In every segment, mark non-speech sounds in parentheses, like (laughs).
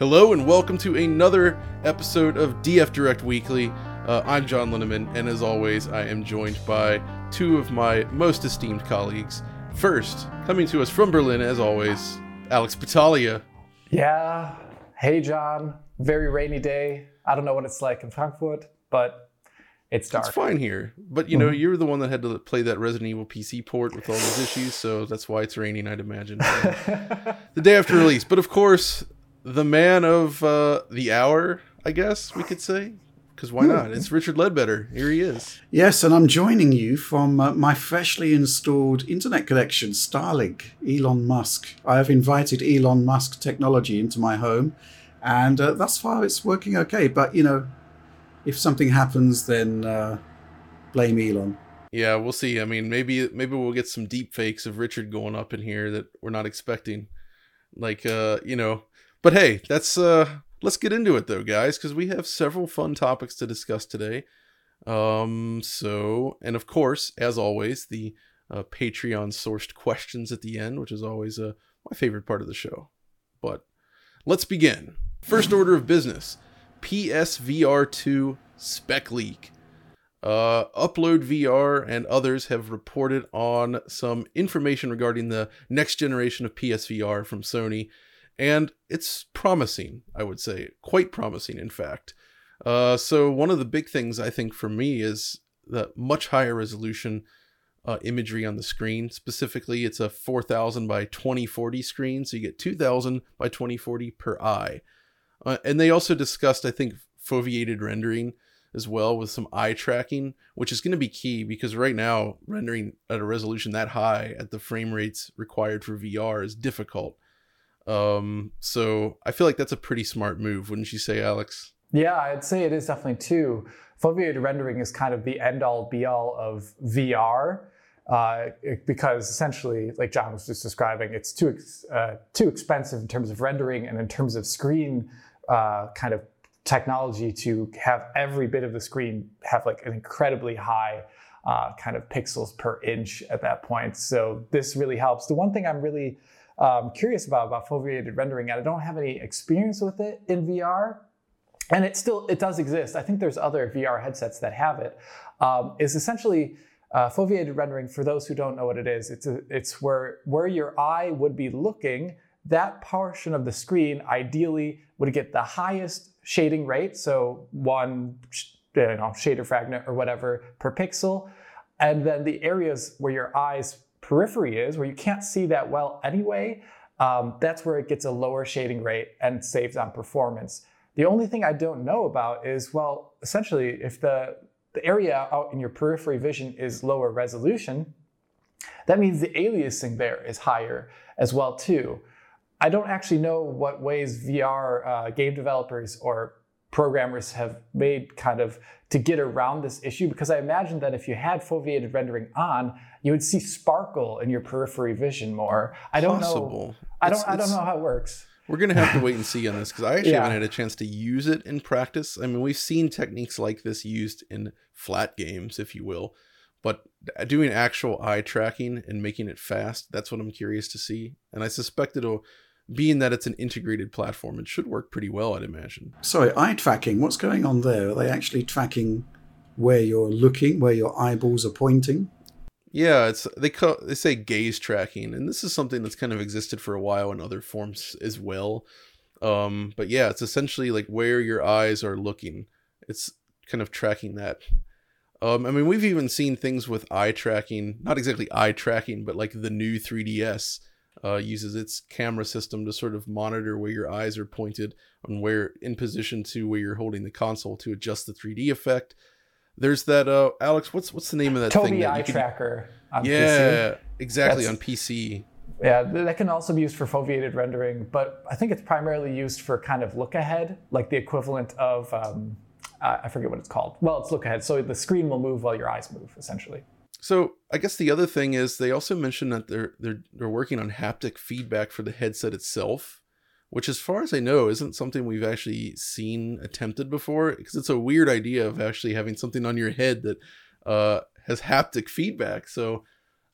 Hello and welcome to another episode of DF Direct Weekly. Uh, I'm John Linneman, and as always, I am joined by two of my most esteemed colleagues. First, coming to us from Berlin, as always, Alex Battaglia. Yeah. Hey, John. Very rainy day. I don't know what it's like in Frankfurt, but it's dark. It's fine here, but you know, you're the one that had to play that Resident Evil PC port with all those issues, so that's why it's raining, I'd imagine. (laughs) the day after release, but of course, the man of uh, the hour, I guess we could say, because why not? It's Richard Leadbetter. Here he is. Yes, and I'm joining you from uh, my freshly installed internet connection, Starlink, Elon Musk. I have invited Elon Musk technology into my home, and uh, thus far it's working okay. But, you know, if something happens, then uh, blame Elon. Yeah, we'll see. I mean, maybe maybe we'll get some deep fakes of Richard going up in here that we're not expecting. Like, uh, you know, but hey, that's uh let's get into it though, guys, because we have several fun topics to discuss today. Um, so and of course, as always, the uh, Patreon sourced questions at the end, which is always uh, my favorite part of the show. But let's begin. First order of business: PSVR 2 spec leak. Uh, Upload VR and others have reported on some information regarding the next generation of PSVR from Sony, and it's promising, I would say, quite promising, in fact. Uh, so, one of the big things I think for me is the much higher resolution uh, imagery on the screen. Specifically, it's a 4000 by 2040 screen, so you get 2000 by 2040 per eye. Uh, and they also discussed, I think, foveated rendering as well with some eye tracking, which is going to be key because right now rendering at a resolution that high at the frame rates required for VR is difficult. Um, so I feel like that's a pretty smart move, wouldn't you say, Alex? Yeah, I'd say it is definitely too. Foveated rendering is kind of the end all be all of VR. Uh, because essentially, like John was just describing, it's too ex- uh, too expensive in terms of rendering and in terms of screen uh, kind of technology to have every bit of the screen have like an incredibly high uh, kind of pixels per inch at that point. So this really helps. The one thing I'm really um, curious about about foveated rendering, and I don't have any experience with it in VR, and it still it does exist. I think there's other VR headsets that have it. Um, is essentially uh, foveated rendering. For those who don't know what it is, it's a, it's where where your eye would be looking. That portion of the screen ideally would get the highest shading rate, so one you know, shader fragment or whatever per pixel, and then the areas where your eye's periphery is, where you can't see that well anyway, um, that's where it gets a lower shading rate and saves on performance. The only thing I don't know about is, well, essentially, if the, the area out in your periphery vision is lower resolution, that means the aliasing there is higher as well too. I don't actually know what ways VR uh, game developers or programmers have made kind of to get around this issue because I imagine that if you had foveated rendering on, you would see sparkle in your periphery vision more. I don't know. Possible. I don't. I don't know how it works. We're gonna have to wait and (laughs) see on this because I actually Yeah. haven't had a chance to use it in practice. I mean, we've seen techniques like this used in flat games, if you will, but doing actual eye tracking and making it fast—that's what I'm curious to see. And I suspect it'll, being that it's an integrated platform, it should work pretty well. I'd imagine. Sorry, eye tracking. What's going on there? Are they actually tracking where you're looking, where your eyeballs are pointing? Yeah, it's they call they say gaze tracking, and this is something that's kind of existed for a while in other forms as well. Um, but yeah, it's essentially like where your eyes are looking. It's kind of tracking that. Um, I mean, we've even seen things with eye tracking, not exactly eye tracking, but like the new 3DS uh, uses its camera system to sort of monitor where your eyes are pointed and where in position to where you're holding the console to adjust the 3D effect. There's that uh Alex, what's what's the name of that thing? Tobii that Eye can- Tracker on PC. yeah, exactly That's- on PC. Yeah, that can also be used for foveated rendering, but I think it's primarily used for kind of look ahead, like the equivalent of um, I forget what it's called. Well, it's look ahead, so the screen will move while your eyes move, essentially. So I guess the other thing is they also mentioned that they're they're they're working on haptic feedback for the headset itself, which, as far as I know, isn't something we've actually seen attempted before. Because it's a weird idea of actually having something on your head that uh, has haptic feedback. So,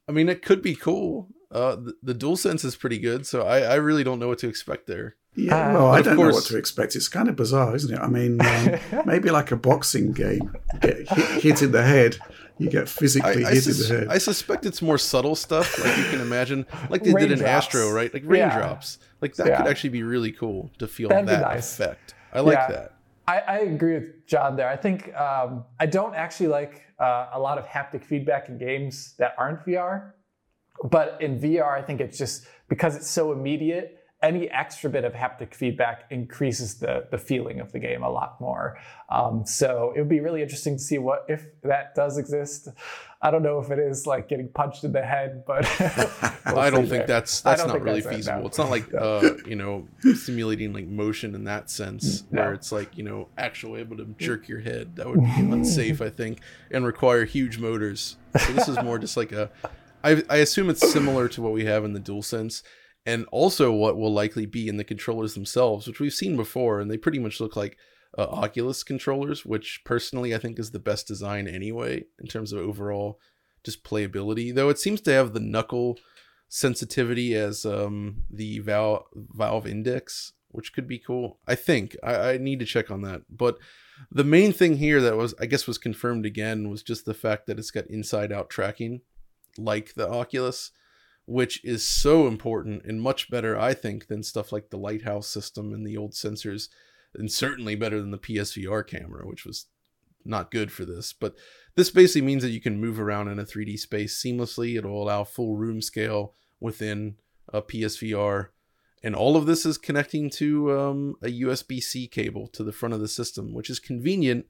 I mean, it could be cool. Uh, the, the DualSense is pretty good, so I, I really don't know what to expect there. Yeah, well, I don't course, know what to expect. It's kind of bizarre, isn't it? I mean, um, (laughs) maybe like a boxing game, get hit, hit in the head you get physically I, I hit sus- in the head. I suspect it's more subtle stuff, like you can imagine, like they did in Astro, right? Like raindrops. Yeah. Like that yeah. could actually be really cool to feel That'd that nice. effect. I like yeah. that. I, I, agree with John there. I think um, I don't actually like uh, a lot of haptic feedback in games that aren't VR, but in VR, I think it's just because it's so immediate any extra bit of haptic feedback increases the, the feeling of the game a lot more. Um, so it would be really interesting to see what if that does exist. I don't know if it is like getting punched in the head, but (laughs) (laughs) we'll I don't think there. that's that's not really that's feasible. No. It's not like (laughs) uh, you know simulating like motion in that sense, no. where it's like you know actually able to jerk your head. That would be unsafe, I think, and require huge motors. So this is more just like a. I, I assume it's similar to what we have in the DualSense and also what will likely be in the controllers themselves, which we've seen before, and they pretty much look like uh, Oculus controllers, which personally I think is the best design anyway in terms of overall just playability. Though it seems to have the knuckle sensitivity as um, the Valve, Valve Index, which could be cool. I think I, I need to check on that, but the main thing here that was I guess was confirmed again was just the fact that it's got inside out tracking like the Oculus which is so important and much better, I think, than stuff like the Lighthouse system and the old sensors, and certainly better than the PSVR camera, which was not good for this. But this basically means that you can move around in a 3D space seamlessly. It'll allow full room scale within a PSVR. And all of this is connecting to um, a USB C cable to the front of the system, which is convenient.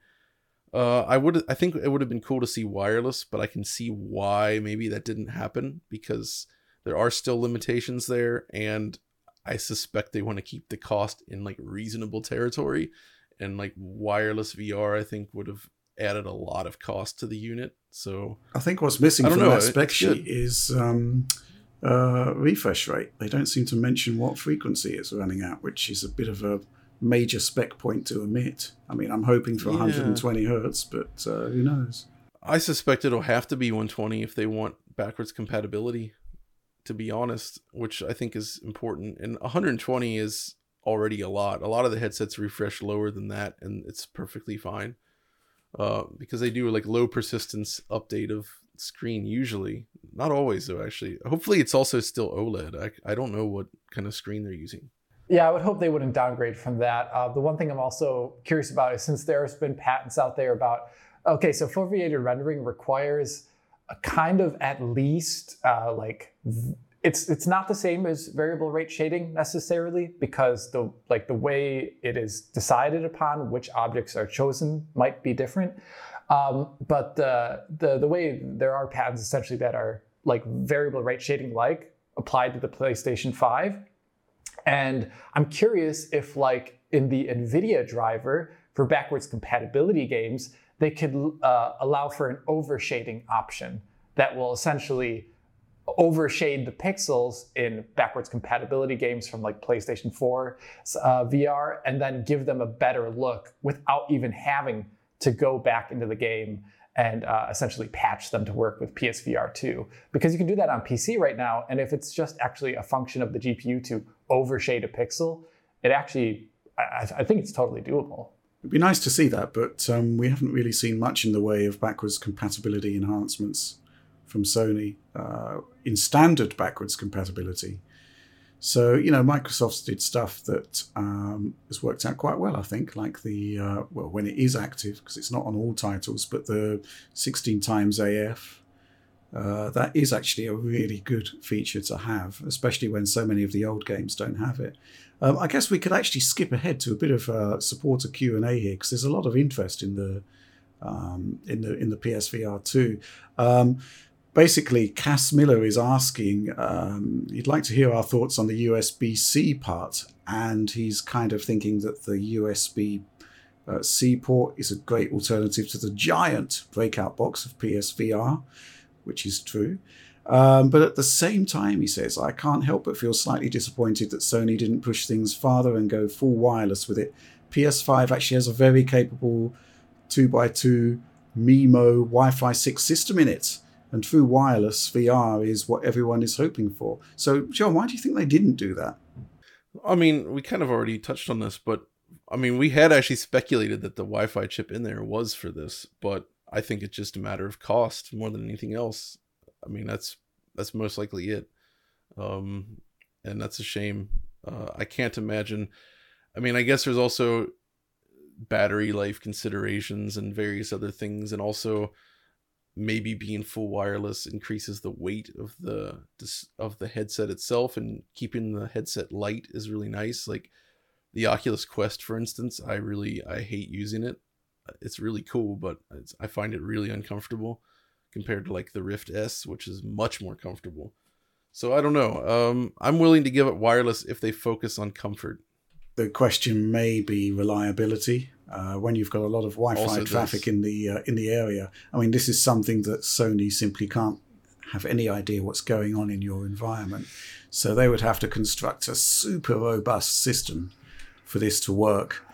Uh, I would, I think it would have been cool to see wireless, but I can see why maybe that didn't happen because there are still limitations there, and I suspect they want to keep the cost in like reasonable territory. And like wireless VR, I think would have added a lot of cost to the unit. So I think what's missing from know, that spec sheet is um, uh, refresh rate. They don't seem to mention what frequency it's running at, which is a bit of a major spec point to omit. I mean, I'm hoping for yeah. 120 hertz, but uh, who knows? I suspect it'll have to be 120 if they want backwards compatibility to be honest, which I think is important. And 120 is already a lot. A lot of the headsets refresh lower than that, and it's perfectly fine. Uh, because they do like low persistence update of screen usually. Not always though, actually. Hopefully it's also still OLED. I, I don't know what kind of screen they're using. Yeah, I would hope they wouldn't downgrade from that. Uh, the one thing I'm also curious about is since there's been patents out there about, okay, so foveated rendering requires kind of at least uh, like it's it's not the same as variable rate shading necessarily because the like the way it is decided upon which objects are chosen might be different. Um, but the, the the way there are patents essentially that are like variable rate shading like applied to the PlayStation 5. And I'm curious if like in the NVIDIA driver for backwards compatibility games, they could uh, allow for an overshading option that will essentially overshade the pixels in backwards compatibility games from like PlayStation 4 uh, VR and then give them a better look without even having to go back into the game and uh, essentially patch them to work with PSVR 2. Because you can do that on PC right now, and if it's just actually a function of the GPU to overshade a pixel, it actually, I, I think it's totally doable. It'd be nice to see that, but um, we haven't really seen much in the way of backwards compatibility enhancements from Sony uh, in standard backwards compatibility. So, you know, Microsoft's did stuff that um, has worked out quite well, I think, like the, uh, well, when it is active, because it's not on all titles, but the 16 times AF. Uh, that is actually a really good feature to have, especially when so many of the old games don't have it. Um, I guess we could actually skip ahead to a bit of uh, supporter Q and A here because there's a lot of interest in the um, in the in the PSVR two. Um, basically, Cass Miller is asking, um, he'd like to hear our thoughts on the USB C part, and he's kind of thinking that the USB uh, C port is a great alternative to the giant breakout box of PSVR, which is true. Um, but at the same time, he says, I can't help but feel slightly disappointed that Sony didn't push things farther and go full wireless with it. PS5 actually has a very capable 2x2 MIMO Wi Fi 6 system in it and through wireless VR is what everyone is hoping for. So, John, why do you think they didn't do that? I mean, we kind of already touched on this, but I mean, we had actually speculated that the Wi-Fi chip in there was for this, but I think it's just a matter of cost more than anything else. I mean, that's that's most likely it, um, and that's a shame. Uh, I can't imagine. I mean, I guess there's also battery life considerations and various other things, and also maybe being full wireless increases the weight of the of the headset itself, and keeping the headset light is really nice. Like the Oculus Quest, for instance, I really I hate using it. It's really cool, but I find it really uncomfortable compared to like the Rift S, which is much more comfortable. So I don't know. Um, I'm willing to give it wireless if they focus on comfort. The question may be reliability. Uh, when you've got a lot of Wi-Fi also traffic this. in the uh, in the area, I mean, this is something that Sony simply can't have any idea what's going on in your environment. So they would have to construct a super robust system for this to work,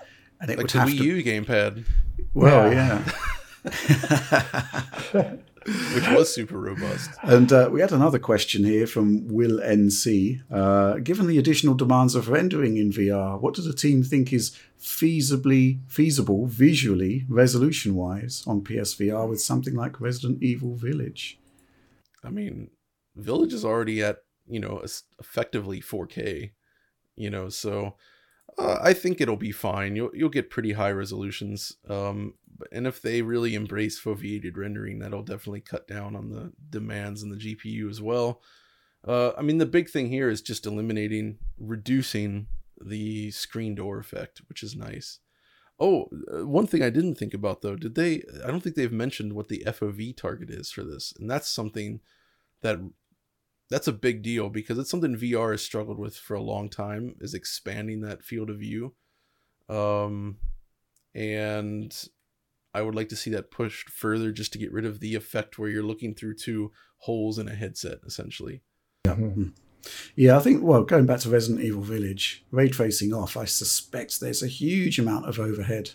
and it like would the have Wii to. U gamepad. Well, yeah. yeah. (laughs) Which was super robust. And uh, we had another question here from Will NC. Uh, given the additional demands of rendering in VR, what does the team think is feasibly feasible visually, resolution wise, on PSVR with something like Resident Evil Village? I mean, Village is already at you know effectively 4K, you know, so uh, I think it'll be fine. You'll you'll get pretty high resolutions. Um, and if they really embrace foveated rendering, that'll definitely cut down on the demands in the GPU as well. Uh, I mean, the big thing here is just eliminating, reducing the screen door effect, which is nice. Oh, uh, one thing I didn't think about though, did they? I don't think they've mentioned what the FOV target is for this, and that's something that that's a big deal because it's something VR has struggled with for a long time is expanding that field of view. Um, and I would like to see that pushed further just to get rid of the effect where you're looking through two holes in a headset, essentially. Yeah. Mm-hmm. Yeah, I think, well, going back to Resident Evil Village, ray tracing off, I suspect there's a huge amount of overhead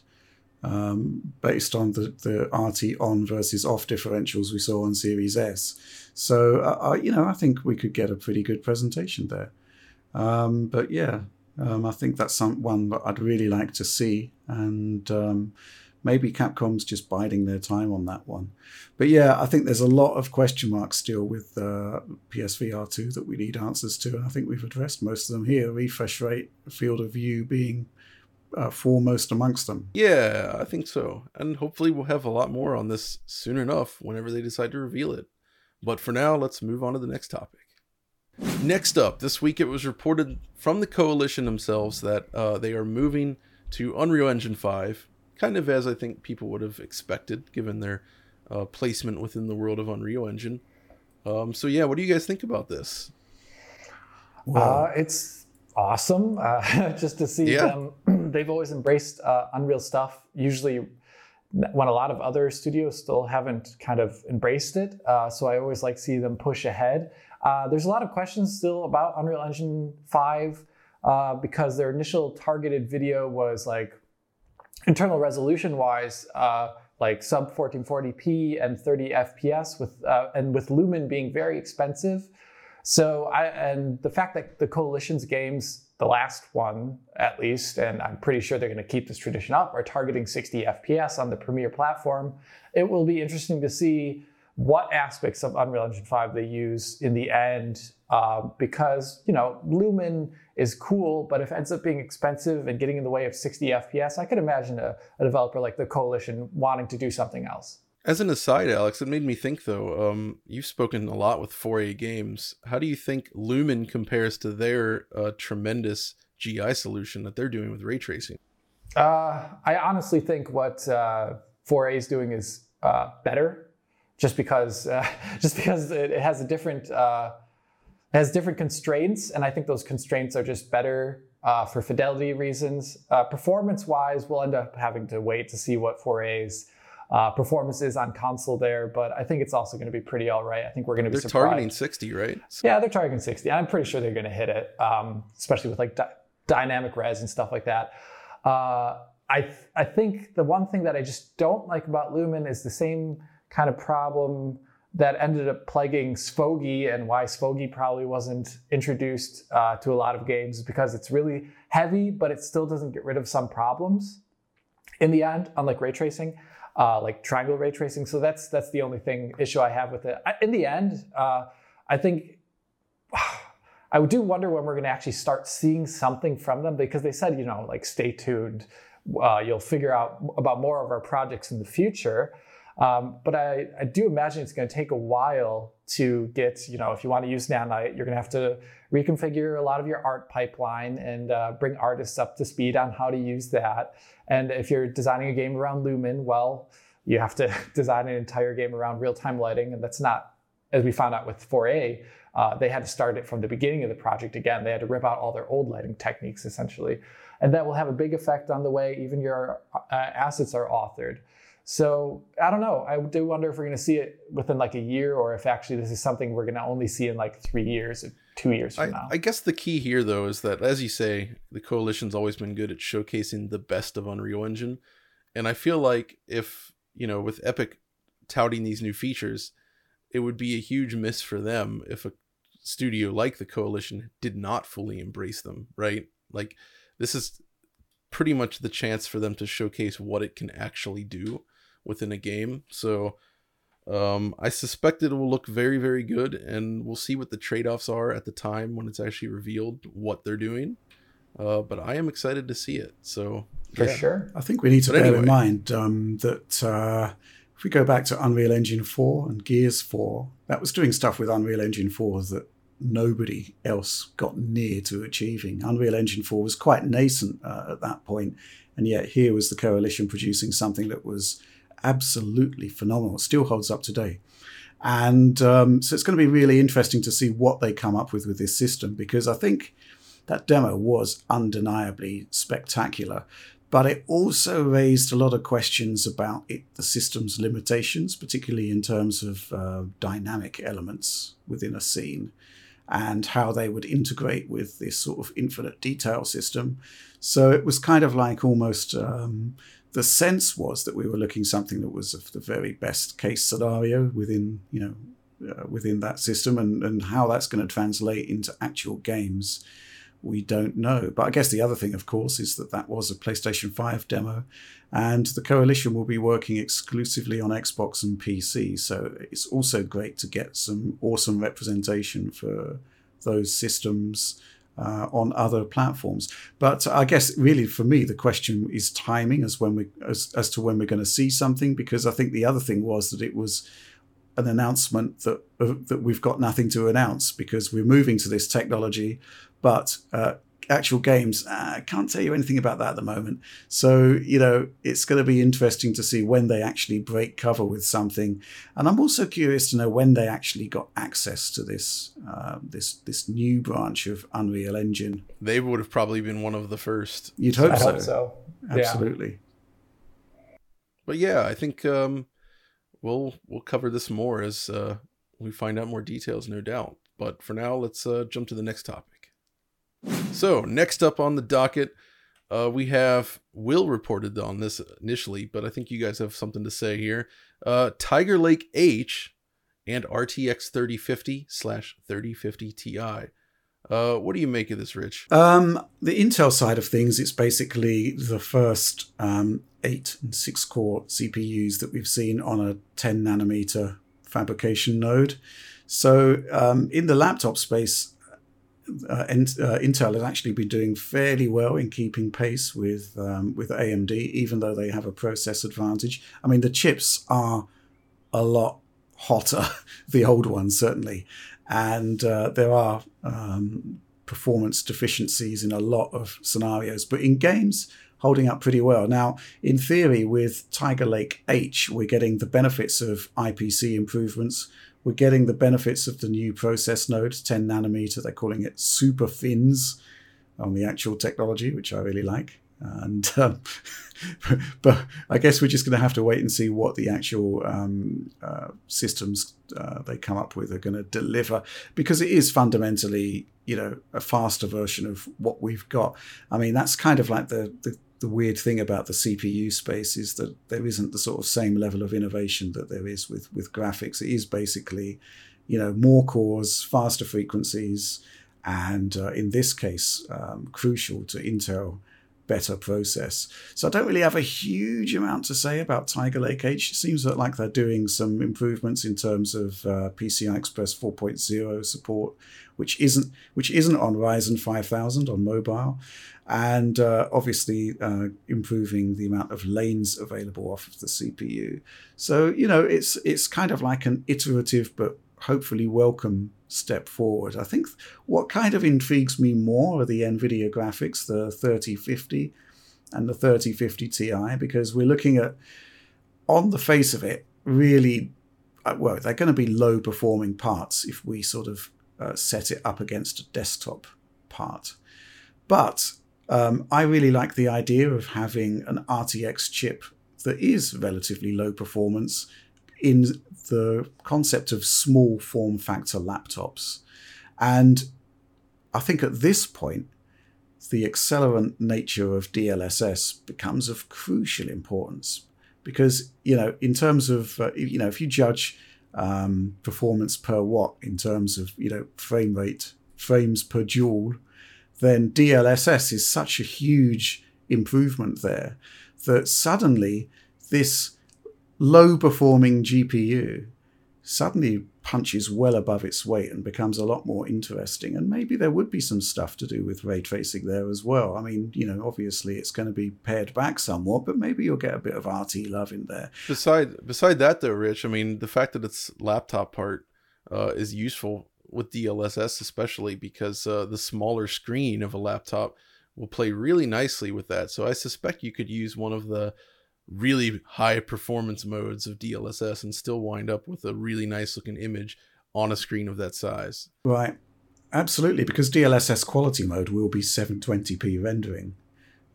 um, based on the, the RT on versus off differentials we saw on Series S. So, uh, you know, I think we could get a pretty good presentation there. Um, but yeah, um, I think that's some, one that I'd really like to see. And um, maybe Capcom's just biding their time on that one. But yeah, I think there's a lot of question marks still with uh, PSVR 2 that we need answers to. And I think we've addressed most of them here. Refresh rate, field of view being uh, foremost amongst them. Yeah, I think so. And hopefully we'll have a lot more on this soon enough whenever they decide to reveal it. But for now, let's move on to the next topic. Next up, this week it was reported from the coalition themselves that uh, they are moving to Unreal Engine 5, kind of as I think people would have expected given their uh, placement within the world of Unreal Engine. Um, so, yeah, what do you guys think about this? Uh, it's awesome uh, (laughs) just to see yeah. them. They've always embraced uh, Unreal stuff. Usually, when a lot of other studios still haven't kind of embraced it. Uh, so I always like see them push ahead. Uh, there's a lot of questions still about Unreal Engine 5 uh, because their initial targeted video was like internal resolution wise. Uh, like sub 1440p and 30 FPS with and with Lumen being very expensive, so I and the fact that the coalition's games, the last one at least, and I'm pretty sure they're going to keep this tradition up, are targeting 60 FPS on the Premiere platform. It will be interesting to see what aspects of Unreal Engine 5 they use in the end, uh, because you know Lumen is cool, but if it ends up being expensive and getting in the way of 60 FPS, I could imagine a, a developer like the Coalition wanting to do something else. As an aside, Alex, it made me think though. Um, you've spoken a lot with 4A Games. How do you think Lumen compares to their uh, tremendous GI solution that they're doing with ray tracing? Uh, I honestly think what uh, 4A is doing is uh, better, just because uh, (laughs) just because it, it, has a different uh, has different constraints, and I think those constraints are just better for fidelity reasons. performance wise, we'll end up having to wait to see what 4A's uh, performances on console there, but I think it's also going to be pretty all right. I think we're going to be they're surprised. targeting 60, right? Yeah, they're targeting 60. I'm pretty sure they're going to hit it, um, especially with like di- dynamic res and stuff like that. Uh, I th- I think the one thing that I just don't like about Lumen is the same kind of problem that ended up plaguing SVOGI and why SVOGI probably wasn't introduced uh, to a lot of games because it's really heavy, but it still doesn't get rid of some problems in the end, unlike ray tracing, uh, like triangle ray tracing. So that's that's the only thing issue I have with it. In the end, uh, I think (sighs) I do wonder when we're going to actually start seeing something from them because they said, you know, like stay tuned. Uh, you'll figure out about more of our projects in the future. Um, but I, I, do imagine it's going to take a while to get, you know, if you want to use Nanite, you're going to have to reconfigure a lot of your art pipeline and uh, bring artists up to speed on how to use that. And if you're designing a game around Lumen, well, you have to (laughs) design an entire game around real time lighting. And that's not, as we found out with 4A, uh, they had to start it from the beginning of the project again. They had to rip out all their old lighting techniques essentially. And that will have a big effect on the way even your uh, assets are authored. So I don't know. I do wonder if we're going to see it within like a year, or if actually this is something we're going to only see in like three years, or two years from I, now. I guess the key here, though, is that as you say, the coalition's always been good at showcasing the best of Unreal Engine, and I feel like if you know, with Epic touting these new features, it would be a huge miss for them if a studio like the coalition did not fully embrace them. Right? Like this is pretty much the chance for them to showcase what it can actually do within a game. So um, I suspect it will look very, very good, and we'll see what the trade offs are at the time when it's actually revealed what they're doing. Uh, but I am excited to see it. So for yeah. sure, I think we need to but bear anyway. in mind um, that uh, if we go back to Unreal Engine 4 and Gears 4, that was doing stuff with Unreal Engine 4 that nobody else got near to achieving. Unreal Engine 4 was quite nascent uh, at that point, and yet here was the coalition producing something that was absolutely phenomenal. Still holds up today. And um, so it's going to be really interesting to see what they come up with with this system because I think that demo was undeniably spectacular. But it also raised a lot of questions about it, the system's limitations, particularly in terms of uh, dynamic elements within a scene and how they would integrate with this sort of infinite detail system. So it was kind of like almost um, the sense was that we were looking something that was of the very best case scenario within you know uh, within that system and and how that's going to translate into actual games we don't know. But i guess the other thing of course is that that was a playstation 5 demo and the coalition will be working exclusively on xbox and pc so it's also great to get some awesome representation for those systems uh, on other platforms. But I guess really for me the question is timing as when we as, as to when we're going to see something because I think the other thing was that it was an announcement that uh, that we've got nothing to announce because we're moving to this technology, but uh, actual games, uh, I can't tell you anything about that at the moment. So, you know, it's going to be interesting to see when they actually break cover with something. And I'm also curious to know when they actually got access to this uh, this this new branch of Unreal Engine. They would have probably been one of the first. You'd hope I so. Hope so. Absolutely. Yeah. But yeah, I think um, we'll we'll cover this more as uh, we find out more details, no doubt. But for now, let's uh, jump to the next topic. So, next up on the docket, uh, we have Will reported on this initially, but I think you guys have something to say here. Uh, Tiger Lake H and RTX 3050 slash 3050 Ti. Uh, what do you make of this, Rich? Um, the Intel side of things, it's basically the first um, eight and six core CPUs that we've seen on a 10 nanometer fabrication node. So, um, in the laptop space, uh, uh, Intel has actually been doing fairly well in keeping pace with um, with AMD, even though they have a process advantage. I mean, the chips are a lot hotter, (laughs) the old ones certainly, and uh, there are um, performance deficiencies in a lot of scenarios. But in games, holding up pretty well. Now, in theory, with Tiger Lake H, we're getting the benefits of IPC improvements we're getting the benefits of the new process node, 10 nanometer. They're calling it SuperFins on the actual technology, which I really like. And um, (laughs) but I guess we're just going to have to wait and see what the actual um, uh, systems uh, they come up with are going to deliver, because it is fundamentally, you know, a faster version of what we've got. I mean, that's kind of like the the the weird thing about the CPU space is that there isn't the sort of same level of innovation that there is with with graphics. It is basically, you know, more cores, faster frequencies, and uh, in this case, um, crucial to Intel better process. So I don't really have a huge amount to say about Tiger Lake H. It seems like they're doing some improvements in terms of uh, PCI Express 4.0 support, which isn't which isn't on Ryzen 5000 on mobile, and uh, obviously uh, improving the amount of lanes available off of the CPU. So you know it's it's kind of like an iterative but hopefully welcome step forward. I think what kind of intrigues me more are the NVIDIA graphics, the 3050 and the 3050 Ti, because we're looking at, on the face of it, really, uh, well, they're going to be low performing parts if we sort of uh, set it up against a desktop part. But um, I really like the idea of having an RTX chip that is relatively low performance in the concept of small form factor laptops. And I think at this point, the accelerant nature of DLSS becomes of crucial importance because, you know, in terms of, uh, you know, if you judge um, performance per watt in terms of, you know, frame rate, frames per joule, then DLSS is such a huge improvement there that suddenly this low performing GPU suddenly punches well above its weight and becomes a lot more interesting. And maybe there would be some stuff to do with ray tracing there as well. I mean, you know, obviously it's going to be pared back somewhat, but maybe you'll get a bit of RT love in there. Beside beside that though, Rich, I mean, the fact that it's laptop part uh, is useful with DLSS, especially because uh, the smaller screen of a laptop will play really nicely with that. So I suspect you could use one of the really high performance modes of DLSS and still wind up with a really nice looking image on a screen of that size. Right. Absolutely, because DLSS quality mode will be 720p rendering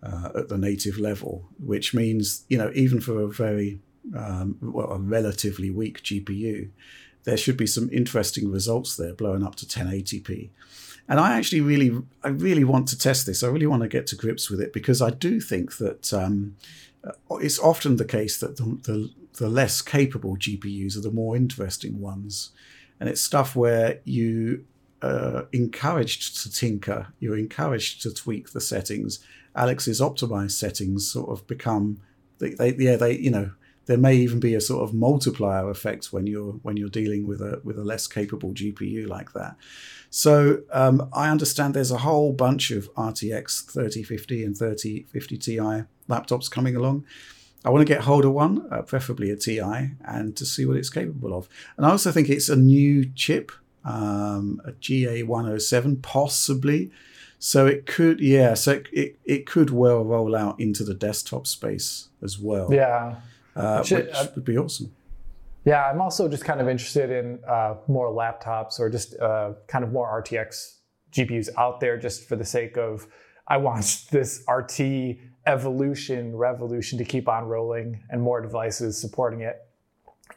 uh, at the native level, which means, you know, even for a very, um, well, a relatively weak GPU, there should be some interesting results there blowing up to 1080p. And I actually really, I really want to test this. I really want to get to grips with it because I do think that um, uh, it's often the case that the, the, the less capable GPUs are the more interesting ones. And it's stuff where you uh, encouraged to tinker, you're encouraged to tweak the settings. Alex's optimized settings sort of become, they, they, yeah, they, you know, there may even be a sort of multiplier effect when you're when you're dealing with a with a less capable GPU like that. So um, I understand there's a whole bunch of RTX 3050 and 3050 Ti laptops coming along. I want to get hold of one, uh, preferably a TI, and to see what it's capable of. And I also think it's a new chip, um, a GA107, possibly. So it could, yeah, so it, it, it could well roll out into the desktop space as well. Yeah. Uh, which, which uh, would be awesome. Yeah, I'm also just kind of interested in uh, more laptops or just uh, kind of more RTX GPUs out there just for the sake of I want (laughs) this RT evolution, revolution to keep on rolling and more devices supporting it.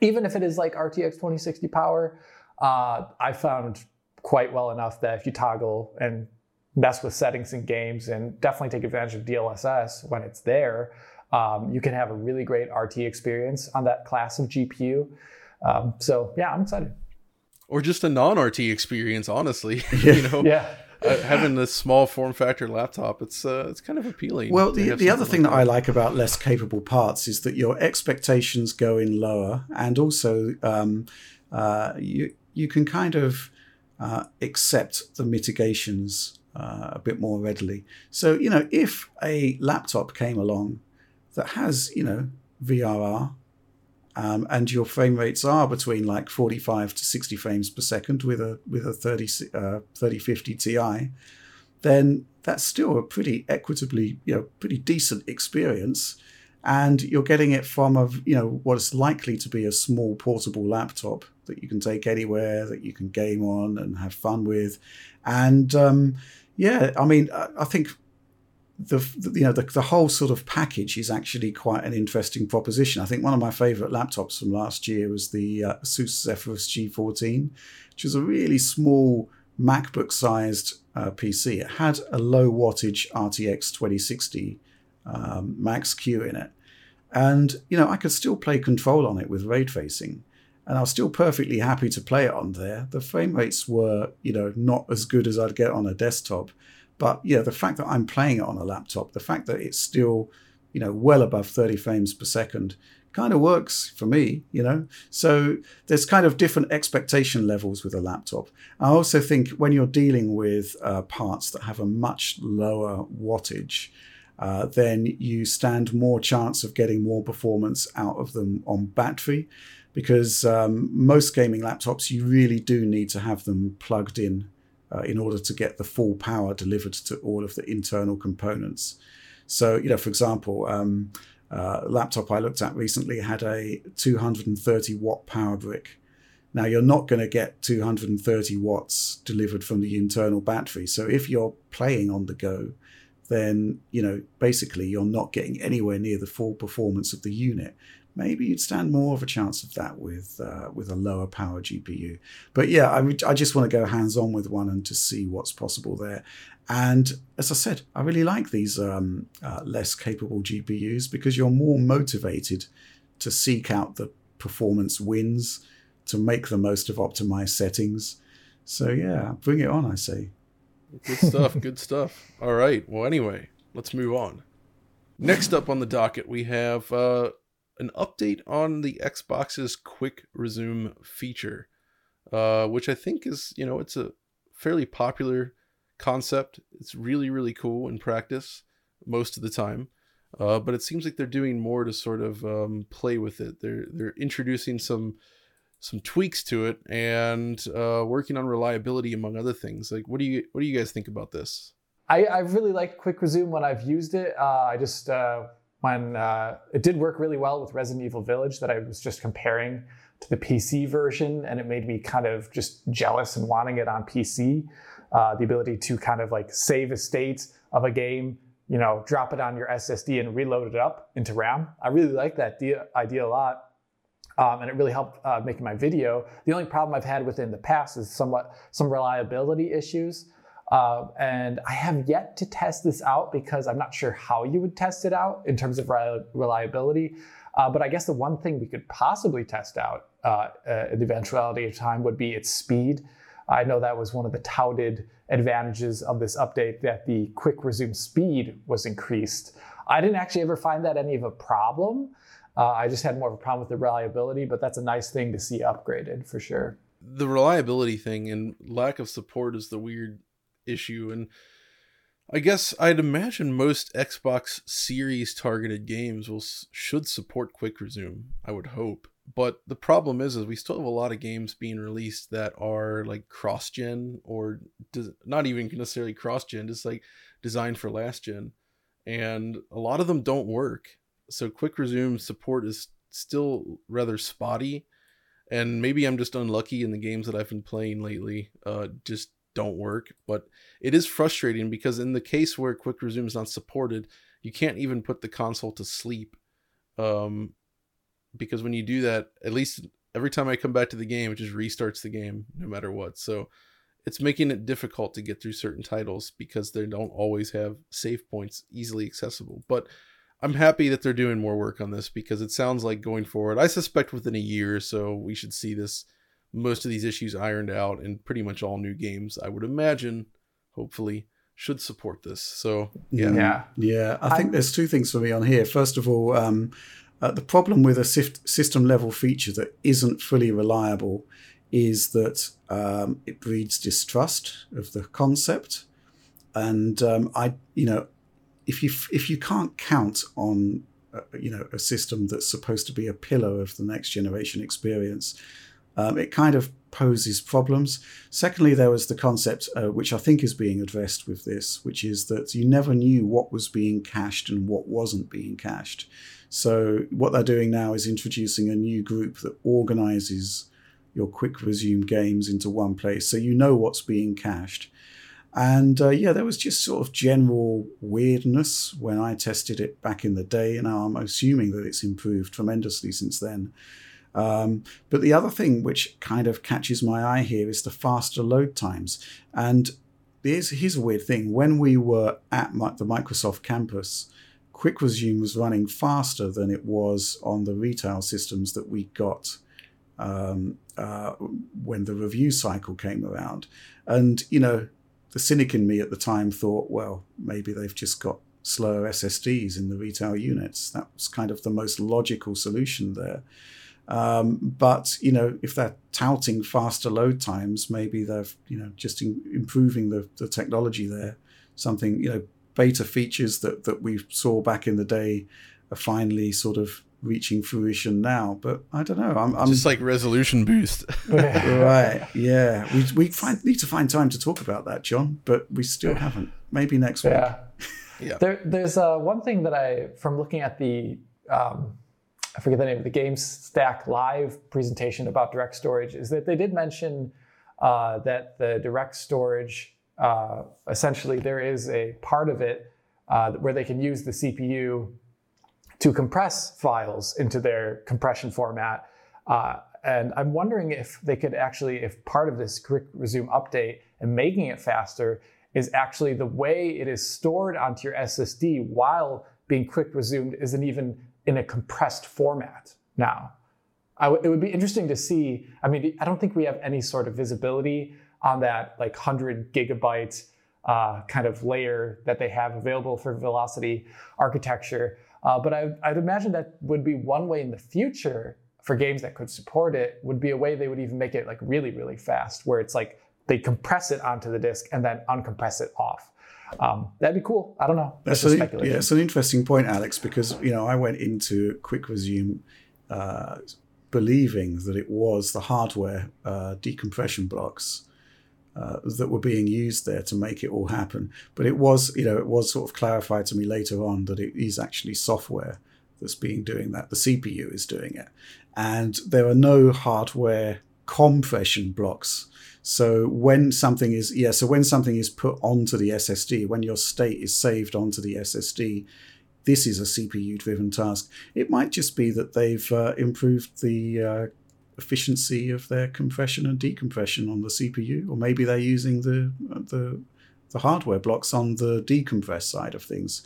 Even if it is like RTX 2060 power, uh, I found quite well enough that if you toggle and mess with settings in games and definitely take advantage of DLSS when it's there, um, you can have a really great RT experience on that class of GPU. Um, so yeah, I'm excited. Or just a non-RT experience, honestly. (laughs) you know, yeah. Uh, having this small form factor laptop, it's uh, it's kind of appealing. Well, the, the other thing like that, that I like about less capable parts is that your expectations go in lower, and also um, uh, you you can kind of uh, accept the mitigations uh, a bit more readily. So you know, if a laptop came along that has, you know, VRR, um, and your frame rates are between like 45 to 60 frames per second with a with a 30 uh, 3050 Ti, then that's still a pretty equitably, you know, pretty decent experience. And you're getting it from a, you know, what is likely to be a small portable laptop that you can take anywhere, that you can game on and have fun with. And um, yeah, I mean, I think the, you know the, the whole sort of package is actually quite an interesting proposition. I think one of my favorite laptops from last year was the uh, Asus Zephyrus G14, which is a really small MacBook sized uh, PC. It had a low wattage RTX 2060 um, max Q in it. And, you know, I could still play control on it with ray tracing. And I was still perfectly happy to play it on there. The frame rates were, you know, not as good as I'd get on a desktop. But yeah, the fact that I'm playing it on a laptop, the fact that it's still, you know, well above 30 frames per second kind of works for me, you know? So there's kind of different expectation levels with a laptop. I also think when you're dealing with uh, parts that have a much lower wattage, uh, then you stand more chance of getting more performance out of them on battery because um, most gaming laptops you really do need to have them plugged in uh, in order to get the full power delivered to all of the internal components. So, you know, for example, um, uh, laptop I looked at recently had a 230 watt power brick. Now, you're not going to get 230 watts delivered from the internal battery. So, if you're playing on the go, then, you know, basically you're not getting anywhere near the full performance of the unit. Maybe you'd stand more of a chance of that with uh, with a lower power GPU. But yeah, I, I just want to go hands on with one and to see what's possible there. And as I said, I really like these um, uh, less capable GPUs because you're more motivated to seek out the performance wins, to make the most of optimized settings. So yeah, bring it on, I say. Good stuff. (laughs) good stuff. All right. Well, anyway, let's move on. Next up on the docket, we have uh, an update on the Xbox's Quick Resume feature, uh, which I think is, you know, it's a fairly popular concept. It's really, really cool in practice most of the time. Uh, but it seems like they're doing more to sort of um, play with it. They're they're introducing some some tweaks to it and uh, working on reliability among other things. Like, what do you what do you guys think about this? I, I really like Quick Resume when I've used it. Uh, I just uh, when uh, it did work really well with Resident Evil Village that I was just comparing to the PC version, and it made me kind of just jealous and wanting it on PC uh, the ability to kind of like save a state of a game, you know, drop it on your SSD and reload it up into RAM. I really like that idea a lot. Um, and it really helped uh, making my video. The only problem I've had with it in the past is somewhat some reliability issues. Uh, and I have yet to test this out because I'm not sure how you would test it out in terms of reliability. Uh, but I guess the one thing we could possibly test out uh, uh, in the eventuality of time would be its speed. I know that was one of the touted advantages of this update that the quick resume speed was increased. I didn't actually ever find that any of a problem. Uh, I just had more of a problem with the reliability, but that's a nice thing to see upgraded for sure. The reliability thing and lack of support is the weird issue. And I guess I'd imagine most Xbox Series targeted games will should support quick resume. I would hope but the problem is is we still have a lot of games being released that are like cross gen or not even necessarily cross gen just like designed for last gen and a lot of them don't work so quick resume support is still rather spotty and maybe i'm just unlucky in the games that i've been playing lately uh, just don't work but it is frustrating because in the case where quick resume is not supported you can't even put the console to sleep um, because when you do that, at least every time I come back to the game, it just restarts the game no matter what. So it's making it difficult to get through certain titles because they don't always have save points easily accessible. But I'm happy that they're doing more work on this because it sounds like going forward, I suspect within a year or so, we should see this most of these issues ironed out and pretty much all new games, I would imagine, hopefully, should support this. So yeah. Yeah. Yeah. I think there's two things for me on here. First of all, um, uh, the problem with a system level feature that isn't fully reliable is that um, it breeds distrust of the concept. And um, I, you know, if you if you can't count on, uh, you know, a system that's supposed to be a pillar of the next generation experience, um, it kind of poses problems. Secondly, there was the concept, uh, which I think is being addressed with this, which is that you never knew what was being cached and what wasn't being cached. So what they're doing now is introducing a new group that organizes your quick resume games into one place, so you know what's being cached. And uh, yeah, there was just sort of general weirdness when I tested it back in the day, Now I'm assuming that it's improved tremendously since then. Um, but the other thing which kind of catches my eye here is the faster load times. And here's, here's a weird thing. When we were at the Microsoft campus, Quick Resume was running faster than it was on the retail systems that we got um, uh, when the review cycle came around. And, you know, the cynic in me at the time thought, well, maybe they've just got slower SSDs in the retail units. That was kind of the most logical solution there. Um, but you know, if they're touting faster load times, maybe they're you know just in, improving the, the technology there. Something you know, beta features that that we saw back in the day are finally sort of reaching fruition now. But I don't know. I'm, I'm just like resolution boost. (laughs) right. Yeah. We we find, need to find time to talk about that, John. But we still haven't. Maybe next week. Yeah. (laughs) yeah. There, there's uh, one thing that I, from looking at the um, I forget the name of the Game Stack Live presentation about direct storage, is that they did mention uh, that the direct storage, uh, essentially, there is a part of it uh, where they can use the CPU to compress files into their compression format. Uh, and I'm wondering if they could actually, if part of this quick resume update and making it faster is actually the way it is stored onto your SSD while being quick resumed isn't even in a compressed format now. it would be interesting to see. I mean, I don't think we have any sort of visibility on that like 100 gigabyte uh, kind of layer that they have available for velocity architecture. Uh, but I, I'd imagine that would be one way in the future for games that could support it would be a way they would even make it like really, really fast, where it's like they compress it onto the disk and then uncompress it off. Um, that'd be cool. I don't know. That's, That's a, yeah, it's an interesting point, Alex, because you know I went into Quick Resume uh, believing that it was the hardware uh, decompression blocks uh, that were being used there to make it all happen. But it was, you know, it was sort of clarified to me later on that it is actually software that's being doing that. The CPU is doing it, and there are no hardware compression blocks so when something is yeah, so when something is put onto the SSD, when your state is saved onto the SSD, this is a CPU driven task. It might just be that they've uh, improved the uh, efficiency of their compression and decompression on the CPU, or maybe they're using the the the hardware blocks on the decompress side of things.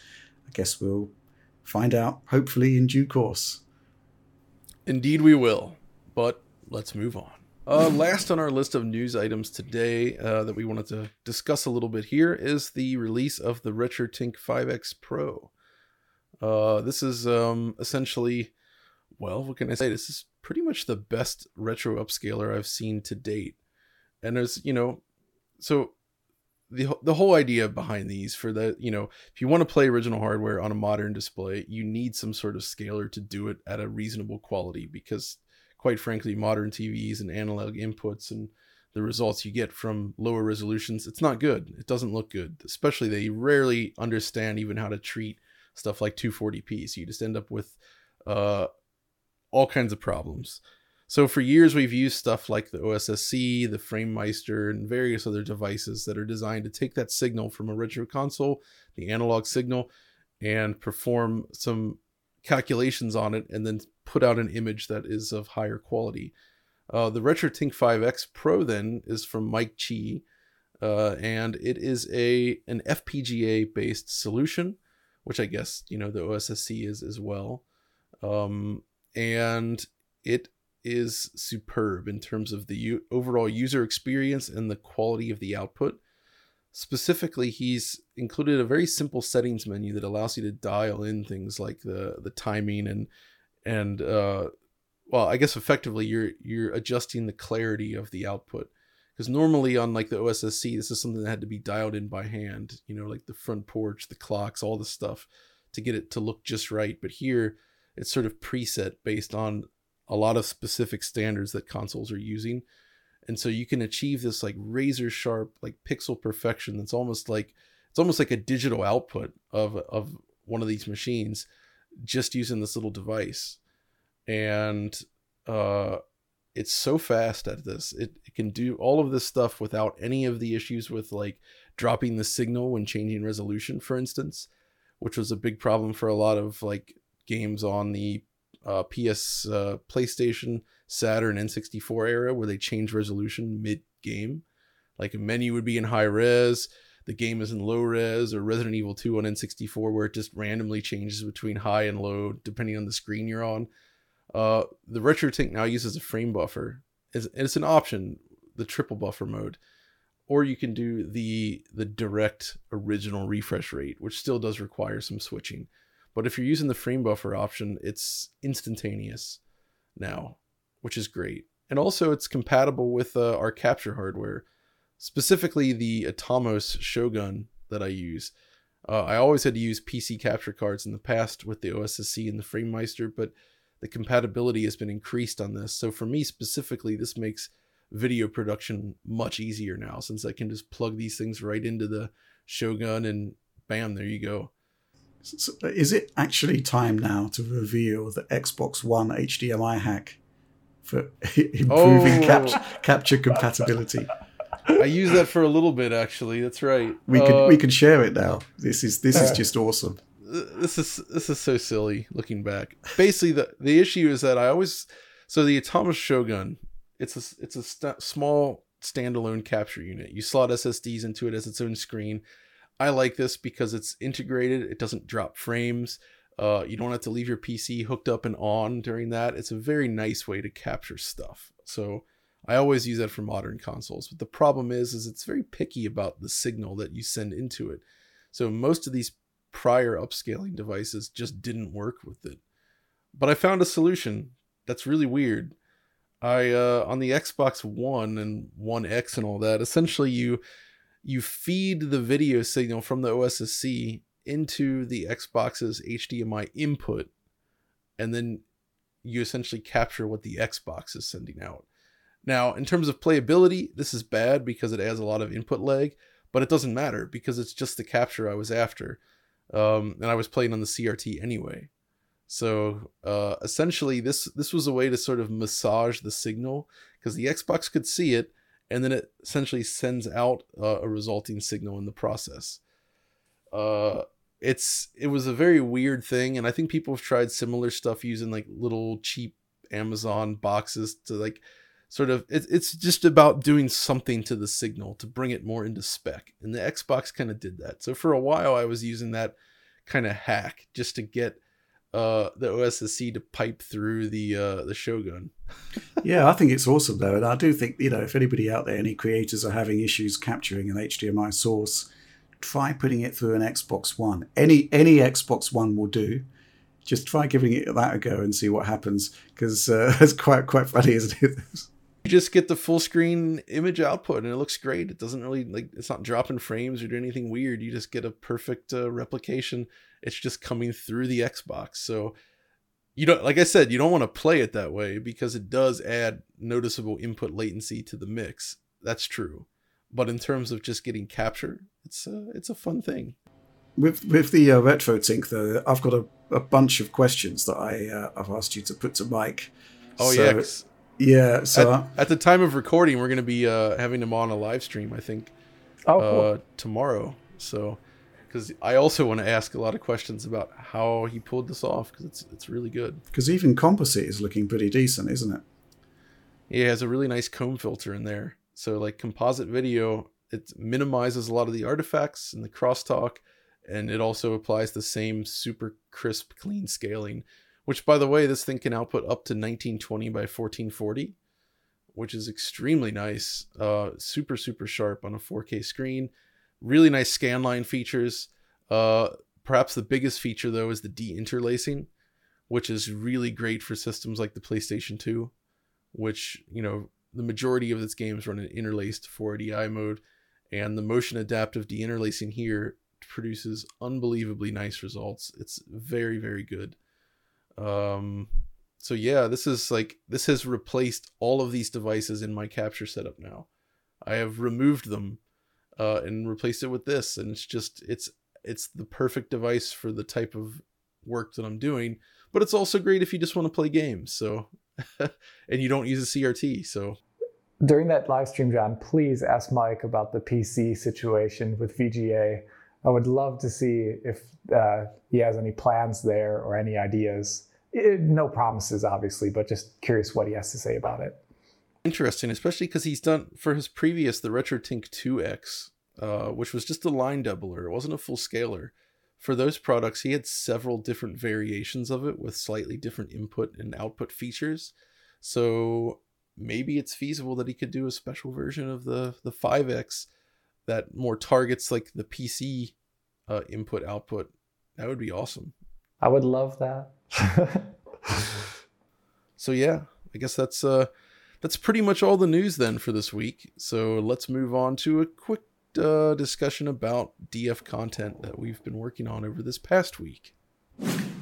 I guess we'll find out hopefully in due course. Indeed, we will. But let's move on. Uh, last on our list of news items today uh, that we wanted to discuss a little bit here is the release of the RetroTink 5X Pro. Uh, this is um, essentially, well, what can I say? This is pretty much the best retro upscaler I've seen to date. And there's, you know, so the the whole idea behind these for the, you know, if you want to play original hardware on a modern display, you need some sort of scaler to do it at a reasonable quality because quite frankly, modern TVs and analog inputs and the results you get from lower resolutions, it's not good. It doesn't look good. Especially they rarely understand even how to treat stuff like 240p. So you just end up with uh, all kinds of problems. So for years we've used stuff like the OSSC, the FrameMeister, and various other devices that are designed to take that signal from a retro console, the analog signal, and perform some calculations on it and then put out an image that is of higher quality. Uh, the RetroTink 5X Pro then is from Mike Chi, uh, and it is a an FPGA based solution, which I guess you know the OSSC is as well, um, and it is superb in terms of the u- overall user experience and the quality of the output. Specifically, he's included a very simple settings menu that allows you to dial in things like the the timing and and uh, well, I guess effectively you're you're adjusting the clarity of the output because normally on like the OSSC, this is something that had to be dialed in by hand. You know, like the front porch, the clocks, all the stuff to get it to look just right. But here, it's sort of preset based on a lot of specific standards that consoles are using and so you can achieve this like razor sharp like pixel perfection that's almost like it's almost like a digital output of of one of these machines just using this little device. And uh it's so fast at this. It, it can do all of this stuff without any of the issues with like dropping the signal when changing resolution for instance which was a big problem for a lot of like games on the uh, ps uh, playstation Saturn N64 era where they change resolution mid game. Like a menu would be in high res, the game is in low res or Resident Evil 2 on N64 where it just randomly changes between high and low depending on the screen you're on. Uh, the RetroTink now uses a frame buffer. It's, it's an option, the triple buffer mode, or you can do the the direct original refresh rate, which still does require some switching. But if you're using the frame buffer option, it's instantaneous now, which is great. And also, it's compatible with uh, our capture hardware specifically the Atomos Shogun that I use. Uh, I always had to use PC capture cards in the past with the OSSC and the FrameMeister, but the compatibility has been increased on this. So for me specifically, this makes video production much easier now since I can just plug these things right into the Shogun and bam, there you go. So is it actually time now to reveal the Xbox One HDMI hack for (laughs) improving oh. cap- capture compatibility? I use that for a little bit actually. That's right. We can uh, we can share it now. This is this is just awesome. This is this is so silly looking back. Basically, the the issue is that I always so the Atomos Shogun. It's a it's a st- small standalone capture unit. You slot SSDs into it as its own screen. I like this because it's integrated. It doesn't drop frames. Uh, you don't have to leave your PC hooked up and on during that. It's a very nice way to capture stuff. So I always use that for modern consoles, but the problem is is it's very picky about the signal that you send into it. So most of these prior upscaling devices just didn't work with it. But I found a solution that's really weird. I uh, on the Xbox One and One X and all that, essentially you you feed the video signal from the OSSC into the Xbox's HDMI input, and then you essentially capture what the Xbox is sending out. Now, in terms of playability, this is bad because it adds a lot of input lag, but it doesn't matter because it's just the capture I was after. Um, and I was playing on the CRT anyway. So uh, essentially, this this was a way to sort of massage the signal because the Xbox could see it, and then it essentially sends out uh, a resulting signal in the process. Uh, it's it was a very weird thing, and I think people have tried similar stuff using like little cheap Amazon boxes to like sort of it, it's just about doing something to the signal to bring it more into spec and the xbox kind of did that so for a while i was using that kind of hack just to get uh, the OSSC to pipe through the uh, the Shogun. (laughs) yeah, I think it's awesome though, and I do think you know if anybody out there, any creators are having issues capturing an HDMI source, try putting it through an Xbox One. Any any Xbox One will do. Just try giving it that a go and see what happens because uh, (laughs) it's quite quite funny, isn't it? (laughs) you just get the full screen image output and it looks great. It doesn't really like it's not dropping frames or doing anything weird. You just get a perfect uh, replication. It's just coming through the Xbox. So you don't like I said, you don't want to play it that way because it does add noticeable input latency to the mix. That's true. But in terms of just getting capture, it's a, it's a fun thing. With with the uh, RetroTink though, I've got a, a bunch of questions that I uh, I've asked you to put to Mike. Oh so, yeah, yeah. So at, at, the time of recording, we're going to be uh, having him on a live stream. I think. Oh, cool. uh, tomorrow. So, because I also want to ask a lot of questions about how he pulled this off because it's it's really good. Because even composite is looking pretty decent, isn't it? Yeah, it has a really nice comb filter in there. So like composite video, it minimizes a lot of the artifacts and the crosstalk, and it also applies the same super crisp, clean scaling which by the way, this thing can output up to 1920 by 1440, which is extremely nice. Uh, super, super sharp on a 4K screen. Really nice scanline features. Uh, perhaps the biggest feature though is the deinterlacing, which is really great for systems like the PlayStation 2, which, you know, the majority of its games run in interlaced 480i mode, and the motion adaptive deinterlacing here produces unbelievably nice results. It's very, very good. Um, so yeah, this is like this has replaced all of these devices in my capture setup now. I have removed them uh, and replaced it with this, and it's just it's it's the perfect device for the type of work that I'm doing. But it's also great if you just want to play games. So (laughs) and you don't use a CRT. So during that live stream, John, please ask Mike about the PC situation with VGA. I would love to see if uh, he has any plans there or any ideas. It, no promises, obviously, but just curious what he has to say about it. Interesting, especially because he's done for his previous the RetroTink 2X. uh, which was just a line doubler. It wasn't a full scaler. For those products, he had several different variations of it with slightly different input and output features. So maybe it's feasible that he could do a special version of the the 5X that more targets like the PC uh, input output. That would be awesome. I would love that. (laughs) so yeah, I guess that's uh that's pretty much all the news then for this week. So let's move on to a quick uh, discussion about DF content that we've been working on over this past week.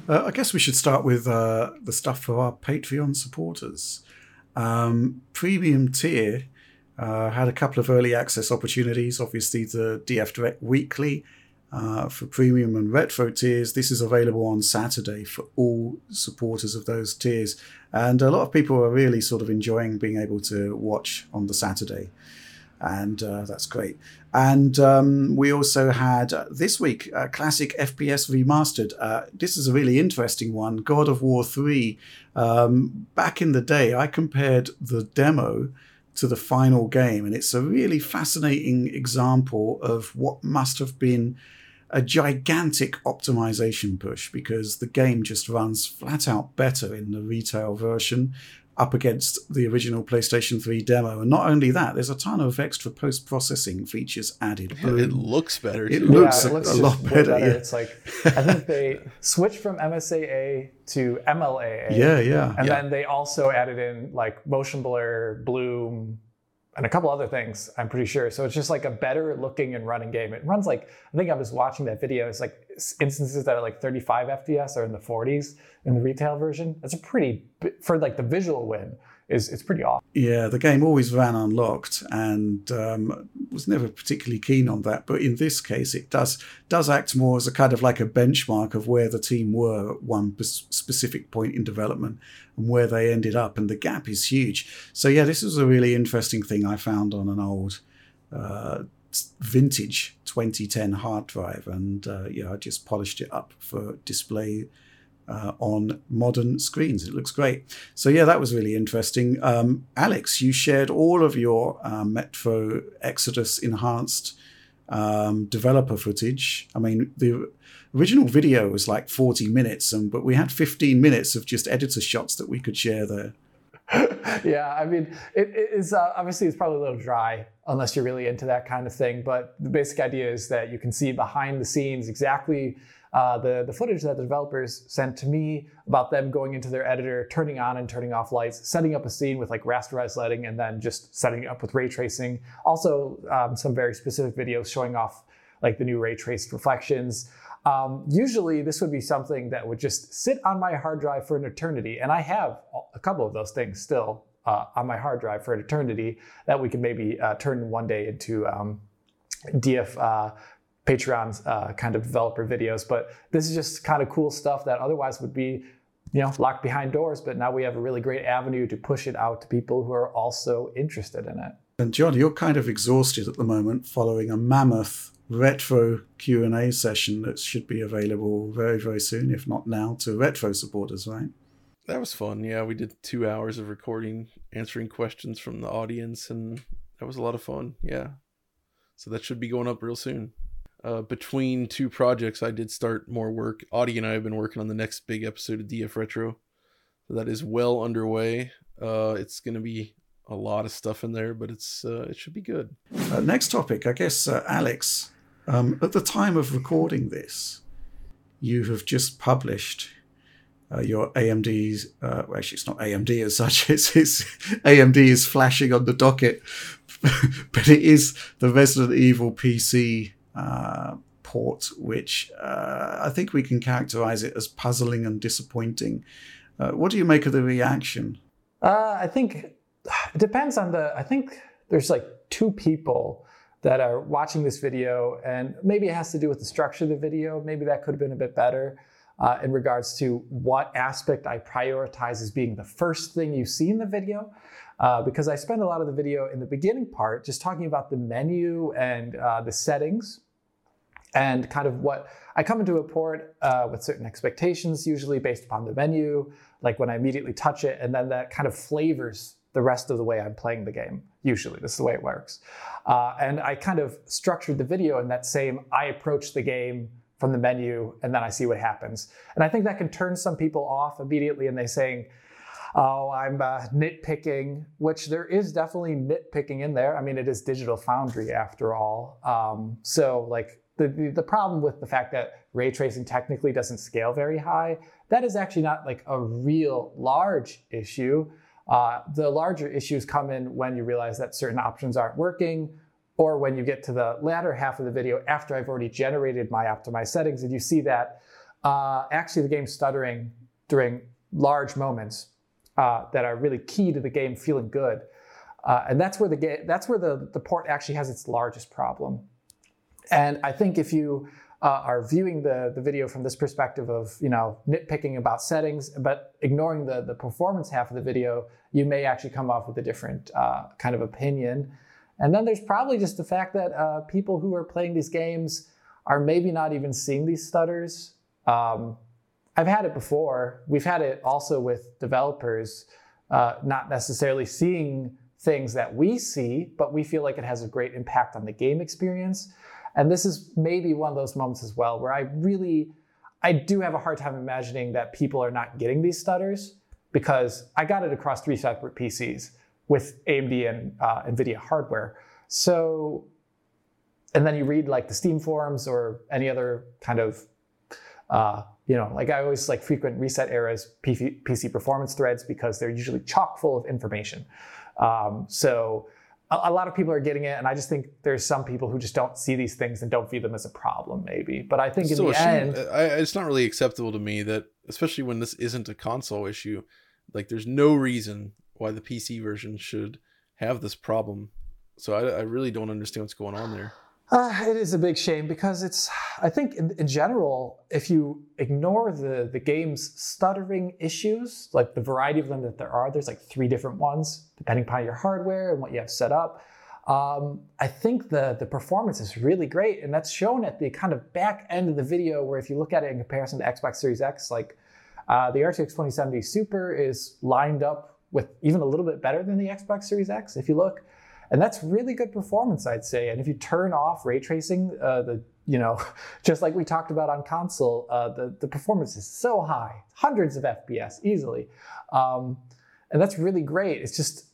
Uh, I guess we should start with uh, the stuff for our Patreon supporters. Um, premium tier uh, had a couple of early access opportunities. Obviously, the DF Direct Weekly uh, for premium and retro tiers. This is available on Saturday for all supporters of those tiers. And a lot of people are really sort of enjoying being able to watch on the Saturday. And uh, that's great. And um, we also had uh, this week uh, Classic FPS Remastered. Uh, this is a really interesting one God of War 3. Um, back in the day, I compared the demo to the final game, and it's a really fascinating example of what must have been a gigantic optimization push because the game just runs flat out better in the retail version up against the original PlayStation 3 demo. And not only that, there's a ton of extra post processing features added. Yeah, it looks better. It looks, yeah, it looks a lot better. better. Yeah. It's like I think they (laughs) switched from MSAA to MLAA. Yeah, yeah. And yeah. then they also added in like motion blur, bloom, and a couple other things, I'm pretty sure. So it's just like a better looking and running game. It runs like, I think I was watching that video. It's like instances that are like 35 FPS or in the 40s in the retail version. That's a pretty, for like the visual win, is it's pretty awesome. Yeah, the game always ran unlocked and um, was never particularly keen on that. But in this case, it does does act more as a kind of like a benchmark of where the team were at one specific point in development and where they ended up, and the gap is huge. So yeah, this was a really interesting thing I found on an old. Uh, vintage 2010 hard drive and uh, yeah i just polished it up for display uh, on modern screens. It looks great. So yeah, that was really interesting. Um, Alex, you shared all of your uh, Metro Exodus enhanced um, developer footage. I mean, the original video was like 40 minutes, and but we had 15 minutes of just editor shots that we could share there. (laughs) yeah, I mean, it, it is uh, obviously it's probably a little dry unless you're really into that kind of thing. But the basic idea is that you can see behind the scenes exactly uh, the, the footage that the developers sent to me about them going into their editor, turning on and turning off lights, setting up a scene with like rasterized lighting, and then just setting it up with ray tracing. Also, um, some very specific videos showing off like the new ray traced reflections. Um, usually, this would be something that would just sit on my hard drive for an eternity, and I have a couple of those things still uh, on my hard drive for an eternity that we could maybe uh, turn one day into um, DF uh, Patreon's uh, kind of developer videos. But this is just kind of cool stuff that otherwise would be, you know, locked behind doors. But now we have a really great avenue to push it out to people who are also interested in it. And John, you're kind of exhausted at the moment following a mammoth retro Q&A session that should be available very, very soon, if not now, to retro supporters, right? That was fun. Yeah, we did two hours of recording, answering questions from the audience, and that was a lot of fun. Yeah. So that should be going up real soon uh, between two projects, I did start more work. Audie and I have been working on the next big episode of DF Retro. So that is well underway. Uh, it's going to be a lot of stuff in there, but it's uh, it should be good. Uh, next topic, I guess, uh, Alex. Um, at the time of recording this, you have just published uh, your AMD's. Uh, well, actually, it's not AMD as such. (laughs) It's, it's AMD is flashing on the docket, (laughs) but it is the Resident Evil PC uh, port, which uh, I think we can characterize it as puzzling and disappointing. Uh, what do you make of the reaction? Uh, I think (sighs) it depends on the. I think there's like two people that are watching this video, and maybe it has to do with the structure of the video. Maybe that could have been a bit better. Uh, in regards to what aspect I prioritize as being the first thing you see in the video. Uh, because I spend a lot of the video in the beginning part just talking about the menu and uh, the settings and kind of what I come into a port uh, with certain expectations, usually based upon the menu, like when I immediately touch it, and then that kind of flavors the rest of the way I'm playing the game. Usually, this is the way it works. Uh, and I kind of structured the video in that same I approach the game from the menu and then I see what happens. And I think that can turn some people off immediately and they saying, oh, I'm uh, nitpicking, which there is definitely nitpicking in there. I mean, it is Digital Foundry after all. Um, so, like, the, the problem with the fact that ray tracing technically doesn't scale very high, that is actually not like a real large issue. Uh, the larger issues come in when you realize that certain options aren't working, or when you get to the latter half of the video after I've already generated my optimized settings and you see that uh, actually the game's stuttering during large moments uh, that are really key to the game feeling good. Uh, and that's where the game, that's where the, the port actually has its largest problem. And I think if you uh, are viewing the, the video from this perspective of you know nitpicking about settings, but ignoring the, the performance half of the video, you may actually come off with a different uh, kind of opinion. And then there's probably just the fact that uh, people who are playing these games are maybe not even seeing these stutters. Um, I've had it before. We've had it also with developers uh, not necessarily seeing things that we see, but we feel like it has a great impact on the game experience. And this is maybe one of those moments as well where I really, I do have a hard time imagining that people are not getting these stutters because I got it across three separate PCs with AMD and uh, NVIDIA hardware. So, and then you read like the Steam forums or any other kind of, uh, you know, like I always like frequent ResetEra's PC performance threads because they're usually chock full of information. Um, so a, lot of people are getting it, and I just think there's some people who just don't see these things and don't view them as a problem, maybe. But I think in the end, I, it's not really acceptable to me that, especially when this isn't a console issue, like there's no reason why the PC version should have this problem. So I, I really don't understand what's going on there. Uh, it is a big shame because it's, I think in, in, general, if you ignore the, the game's stuttering issues, like the variety of them that there are, there's like three different ones, depending upon your hardware and what you have set up. Um, I think the, the performance is really great. And that's shown at the kind of back end of the video, where if you look at it in comparison to Xbox Series X, like uh, the RTX 2070 Super is lined up with even a little bit better than the Xbox Series X, if you look. And that's really good performance, I'd say. And if you turn off ray tracing, uh, the you know, (laughs) just like we talked about on console, uh, the the performance is so high, hundreds of FPS easily, um, and that's really great. It's just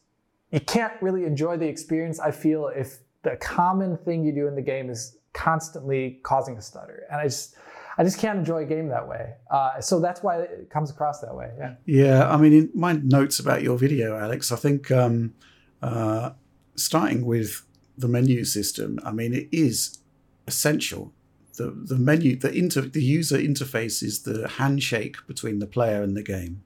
you can't really enjoy the experience. I feel if the common thing you do in the game is constantly causing a stutter, and I just I just can't enjoy a game that way. Uh, so that's why it comes across that way. Yeah. Yeah. I mean, in my notes about your video, Alex, I think um, uh, starting with the menu system, I mean, it is essential. The, the menu, the inter, the user interface is the handshake between the player and the game,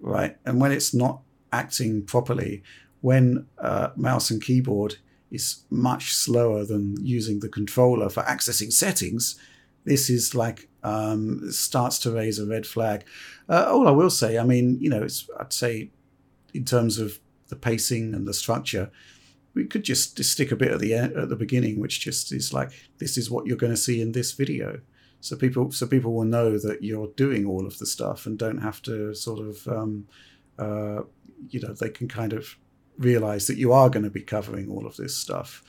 right? And when it's not acting properly, when uh, mouse and keyboard is much slower than using the controller for accessing settings, this is like um, starts to raise a red flag. Uh, all I will say, I mean, you know, it's I'd say in terms of the pacing and the structure, we could just, stick a bit at the end, at the beginning, which just is like this is what you're going to see in this video. So people so people will know that you're doing all of the stuff and don't have to sort of um, uh, you know they can kind of realize that you are going to be covering all of this stuff.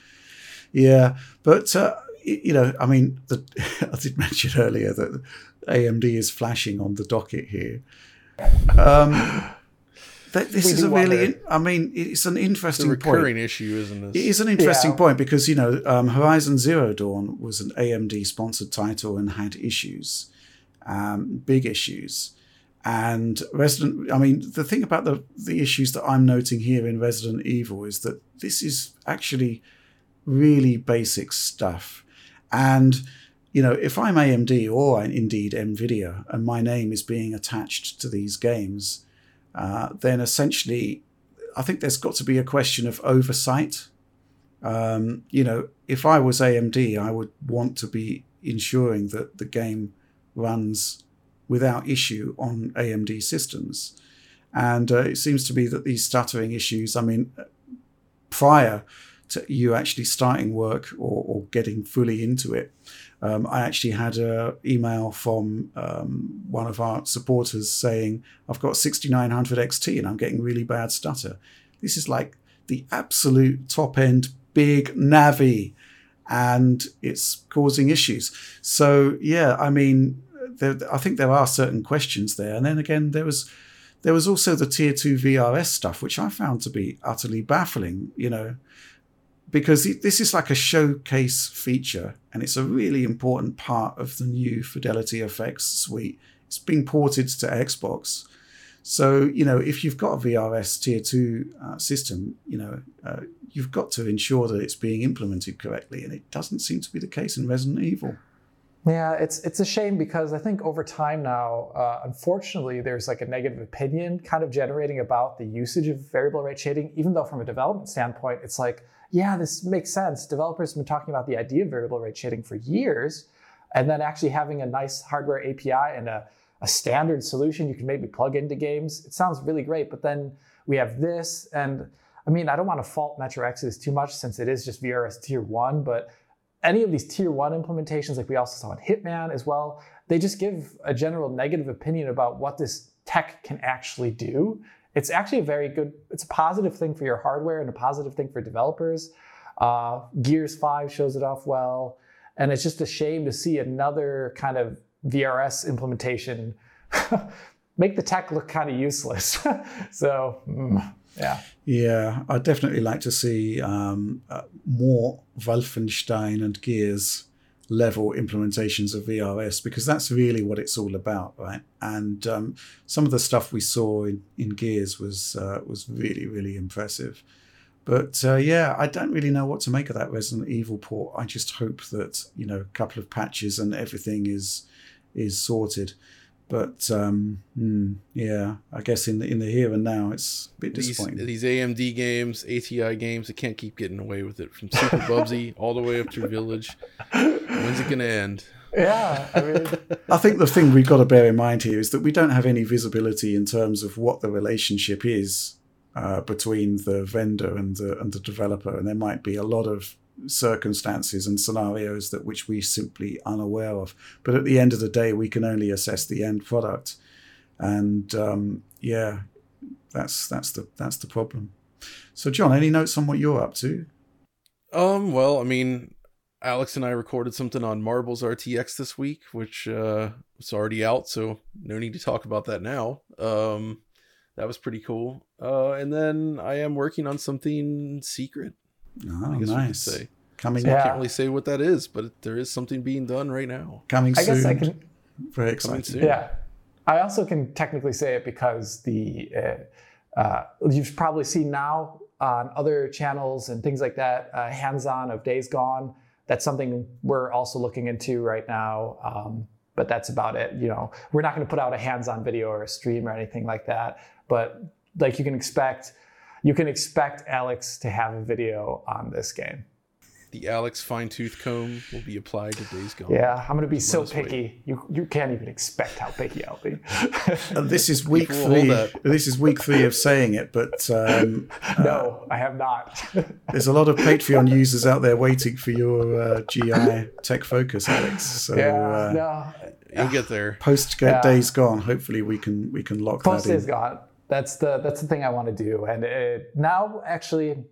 Yeah, but uh, you know, I mean, the, (laughs) I did mention earlier that AMD is flashing on the docket here. Um, this is a really, I mean, it's an interesting it's a recurring point. issue, isn't it? It is an interesting yeah. point because you know um, Horizon Zero Dawn was an AMD sponsored title and had issues, um, big issues, and Resident. I mean, the thing about the the issues that I'm noting here in Resident Evil is that this is actually really basic stuff, and you know, if I'm AMD or indeed Nvidia, and my name is being attached to these games uh, then essentially, I think there's got to be a question of oversight. Um, you know, if I was AMD, I would want to be ensuring that the game runs without issue on AMD systems. And uh, it seems to be that these stuttering issues, I mean, prior to you actually starting work or, or getting fully into it, um, I actually had an email from um, one of our supporters saying, I've got 6900 XT and I'm getting really bad stutter. This is like the absolute top end big Navi, and it's causing issues. So yeah, I mean, there, I think there are certain questions there, and then again, there was there was also the tier two VRS stuff, which I found to be utterly baffling. You know, because this is like a showcase feature, and it's a really important part of the new Fidelity FX suite. It's being ported to Xbox. So, you know, if you've got a VRS tier two uh, system, you know, uh, you've got to ensure that it's being implemented correctly. And it doesn't seem to be the case in Resident Evil. Yeah, it's it's a shame because I think over time now, uh, unfortunately, there's like a negative opinion kind of generating about the usage of variable rate shading. Even though from a development standpoint, it's like, yeah, this makes sense. Developers have been talking about the idea of variable rate shading for years, and then actually having a nice hardware API and a a standard solution you can maybe plug into games. It sounds really great, but then we have this. And I mean, I don't want to fault Metro Exodus too much since it is just VRS tier one, but any of these tier one implementations, like we also saw in Hitman as well, they just give a general negative opinion about what this tech can actually do. It's actually a very good, it's a positive thing for your hardware and a positive thing for developers. Uh, Gears 5 shows it off well. And it's just a shame to see another kind of VRS implementation (laughs) make the tech look kind of useless. (laughs) so, mm, yeah. Yeah, I'd definitely like to see um, uh, more Wolfenstein and Gears level implementations of VRS because that's really what it's all about, right? And um, some of the stuff we saw in, in Gears was uh, was really really impressive. But uh, yeah, I don't really know what to make of that Resident Evil port. I just hope that you know a couple of patches and everything is is sorted. But um, hmm, yeah, I guess in the in the here and now, it's a bit disappointing. These, these AMD games, ATI games, they can't keep getting away with it from Super Bubsy all the way up to Village. When's it going to end? Yeah, I mean, (laughs) I think the thing we've got to bear in mind here is that we don't have any visibility in terms of what the relationship is uh, between the vendor and the and the developer, and there might be a lot of circumstances and scenarios that which we simply unaware of. But at the end of the day, we can only assess the end product, and um, yeah, that's that's the that's the problem. So, John, any notes on what you're up to? Um, well, I mean, Alex and I recorded something on Marbles RTX this week, which uh, was already out, so no need to talk about that now. Um, that was pretty cool. Uh, and then I am working on something secret Oh, nice. say. Coming. Yeah. I can't really say what that is, but there is something being done right now. Coming I soon. guess I can. Very exciting. Yeah. I also can technically say it because the uh, uh, you've probably seen now on other channels and things like that, uh, hands-on of Days Gone. That's something we're also looking into right now. Um, but that's about it. You know, we're not going to put out a hands-on video or a stream or anything like that. But like you can expect you can expect Alex to have a video on this game. The Alex fine tooth comb will be applied to Days Gone. Yeah, I'm going to be so picky. You you can't even expect how picky I'll be. this is week three. This is week three of saying it, but um, (laughs) no, uh, I have not. (laughs) there's a lot of Patreon users out there waiting for your uh, GI tech focus, Alex. So, yeah, uh, no. You'll get there. Post yeah. days gone. Hopefully, we can we can lock Post that in. Post days gone that's the that's the thing I want to do. And it, now, actually,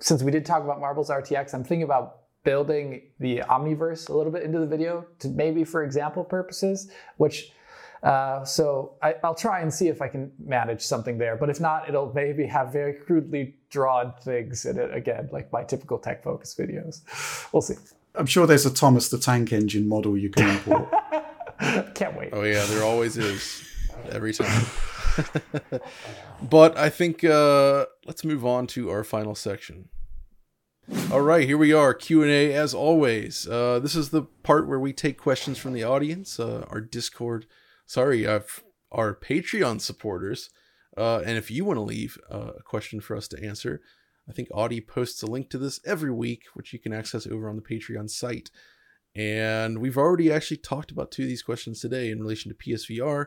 since we did talk about Marbles RTX, I'm thinking about building the Omniverse a little bit into the video to maybe for example purposes, which. Uh, so I, will try and see if I can manage something there. But if not, it'll maybe have very crudely drawn things in it again, like my typical tech focus videos. We'll see. I'm sure there's a Thomas the Tank Engine model you can import. (laughs) Can't wait. Oh yeah, there always is. Every time. (laughs) (laughs) but I think uh, let's move on to our final section. All right, here we are, Q and A as always. Uh, this is the part where we take questions from the audience, uh, our Discord, sorry, uh, our Patreon supporters. Uh, and if you want to leave uh, a question for us to answer, I think Audie posts a link to this every week, which you can access over on the Patreon site. And we've already actually talked about two of these questions today in relation to PSVR.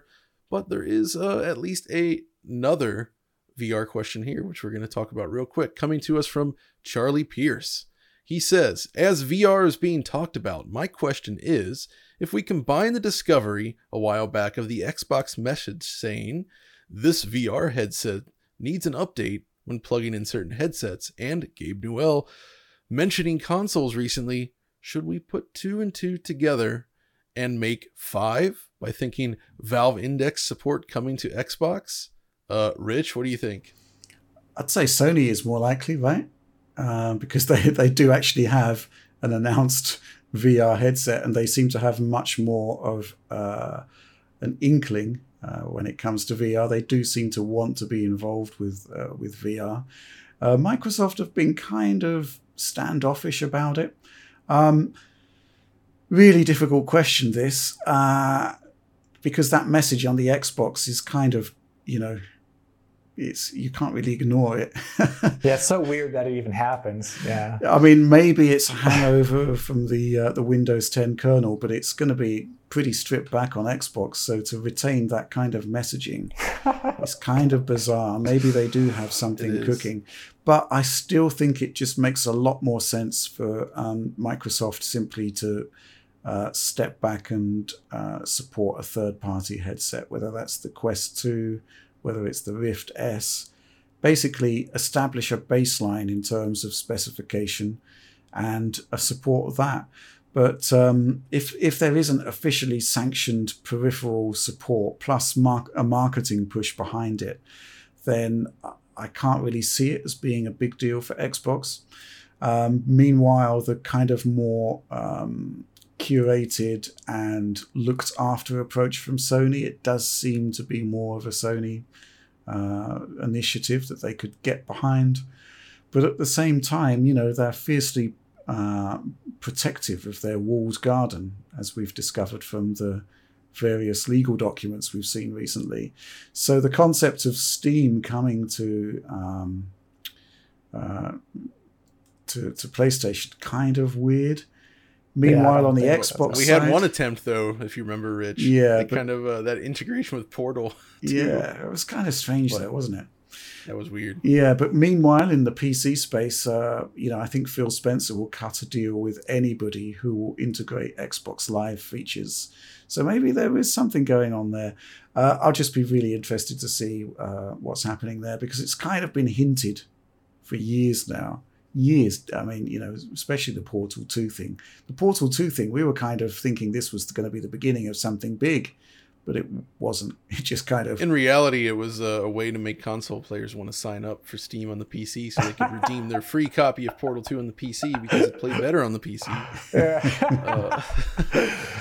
But there is uh, at least a, another VR question here, which we're going to talk about real quick, coming to us from Charlie Pierce. He says, As VR is being talked about, my question is if we combine the discovery a while back of the Xbox message saying, This VR headset needs an update when plugging in certain headsets, and Gabe Newell mentioning consoles recently. Should we put two and two together and make five by thinking Valve Index support coming to Xbox? Uh, Rich, what do you think? I'd say Sony is more likely, right? Um, because (laughs) they, they do actually have an announced VR headset and they seem to have much more of uh, an inkling uh, when it comes to VR. They do seem to want to be involved with uh, with VR. Uh, Microsoft have been kind of standoffish about it. Um, really difficult question this uh, because that message on the Xbox is kind of you know it's you can't really ignore it. (laughs) yeah, it's so weird that it even happens. Yeah. I mean, maybe it's a hangover from the uh, the Windows 10 kernel, but it's going to be pretty stripped back on Xbox. So to retain that kind of messaging (laughs) it's kind of bizarre. Maybe they do have something cooking, but I still think it just makes a lot more sense for um, Microsoft simply to. Uh, step back and uh, support a third party headset, whether that's the Quest 2 whether it's the Rift S, basically establish a baseline in terms of specification and a support that. But um, if if there isn't officially sanctioned peripheral support plus mar- a marketing push behind it, then I can't really see it as being a big deal for Xbox. Um, meanwhile, the kind of more um, curated and looked after approach from Sony. It does seem to be more of a Sony uh, initiative that they could get behind. But at the same time, you know, they're fiercely uh, protective of their walled garden, as we've discovered from the various legal documents we've seen recently. So the concept of Steam coming to um, uh, to, to PlayStation kind of weird. Meanwhile, yeah, on the Xbox, we side, had one attempt though, if you remember, Rich. Yeah, but, kind of uh, that integration with Portal. (laughs) Too. Yeah, it was kind of strange but, though, wasn't it? That was weird. Yeah, but meanwhile, in the PC space, uh, you know, I think Phil Spencer will cut a deal with anybody who will integrate Xbox Live features. So maybe there is something going on there. Uh, I'll just be really interested to see uh, what's happening there because it's kind of been hinted for years now years. I mean, you know, especially the Portal 2 thing. The Portal 2 thing, we were kind of thinking this was going to be the beginning of something big, but it wasn't. (laughs) It just kind of. In reality, it was a, way to make console players want to sign up for Steam on the PC so they could redeem their free copy of Portal 2 on the PC because it played better on the PC. Uh,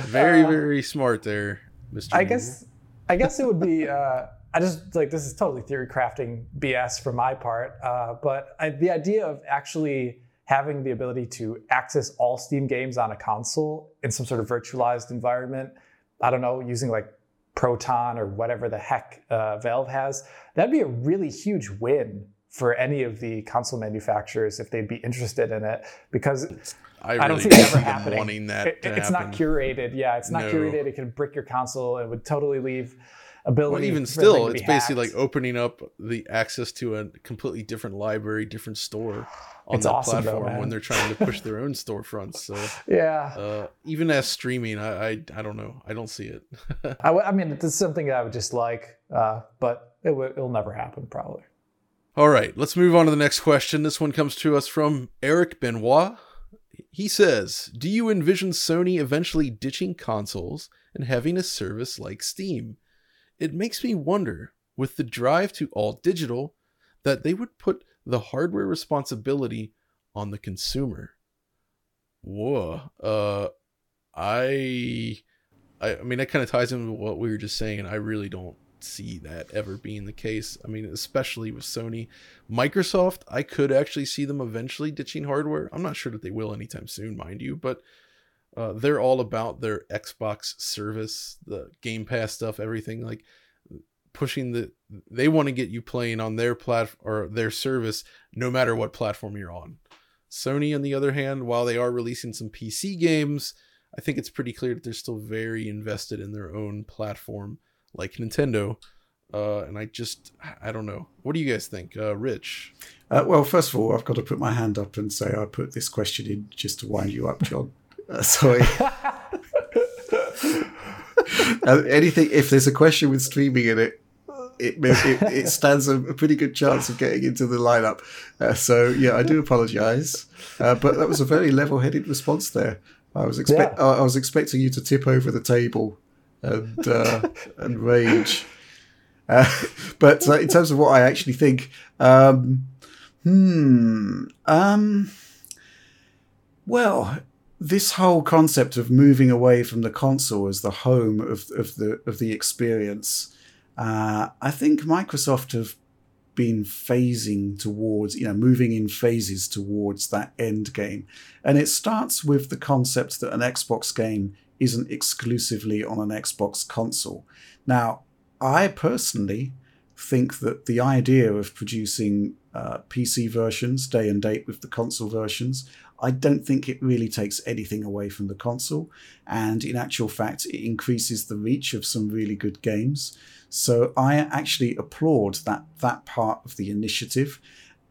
(laughs) very, very smart there, Mr. I guess. I guess it would be. Uh, I just like this is totally theory crafting BS for my part, uh, but I, the idea of actually having the ability to access all Steam games on a console in some sort of virtualized environment, I don't know, using like Proton or whatever the heck uh, Valve has, that'd be a really huge win for any of the console manufacturers if they'd be interested in it because I, really I don't see it ever happening. Wanting that it, it's happen. not curated. Yeah, it's not no. curated. It can brick your console. It would totally leave ability. Well, even still, it's basically like opening up the access to a completely different library, different store on it's that awesome platform though, when they're trying to push their own storefronts. So (laughs) yeah, uh, even as streaming, I, I, I don't know, I don't see it. (laughs) I, I mean, it's something that I would just like, uh, but it w- it'll never happen probably. All right, let's move on to the next question. This one comes to us from Eric Benoit. He says, "Do you envision Sony eventually ditching consoles and having a service like Steam?" It makes me wonder with the drive to all digital that they would put the hardware responsibility on the consumer. Whoa. Uh I I, I mean that kind of ties into what we were just saying. And I really don't see that ever being the case. I mean, especially with Sony. Microsoft, I could actually see them eventually ditching hardware. I'm not sure that they will anytime soon, mind you, but uh, they're all about their Xbox service, the Game Pass stuff, everything like pushing the. They want to get you playing on their platform or their service, no matter what platform you're on. Sony, on the other hand, while they are releasing some PC games, I think it's pretty clear that they're still very invested in their own platform, like Nintendo. Uh, and I just, I don't know. What do you guys think, uh, Rich? Uh, well, first of all, I've got to put my hand up and say I put this question in just to wind you up, John. (laughs) Sorry. uh, (laughs) anything, if there's a question with streaming in it, it, it, it stands a, a, pretty good chance of getting into the lineup. Uh, so yeah, I do apologise, uh, but that was a very level-headed response there. I was expect yeah. I was expecting you to tip over the table and uh, (laughs) and rage. Uh, but uh, in terms of what I actually think, um, hmm, um, well, this whole concept of moving away from the console as the home of, of the of the experience, uh, I think Microsoft have been phasing towards, you know, moving in phases towards that end game. And it starts with the concept that an Xbox game isn't exclusively on an Xbox console. Now, I personally think that the idea of producing uh, PC versions day and date with the console versions, I don't think it really takes anything away from the console. And in actual fact, it increases the reach of some really good games. So I actually applaud that that part of the initiative.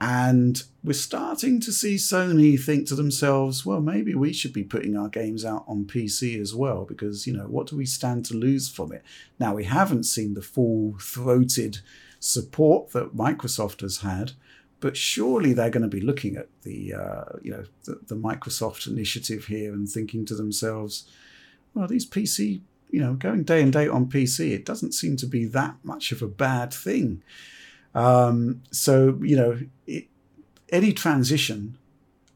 And we're starting to see Sony think to themselves, well, maybe we should be putting our games out on PC as well, because, you know, what do we stand to lose from it? Now, we haven't seen the full throated support that Microsoft has had, but surely they're going to be looking at the, uh, you know, the, the Microsoft initiative here and thinking to themselves, well, these PC you know, going day and date on PC, it doesn't seem to be that much of a bad thing. Um, so, you know, it, any transition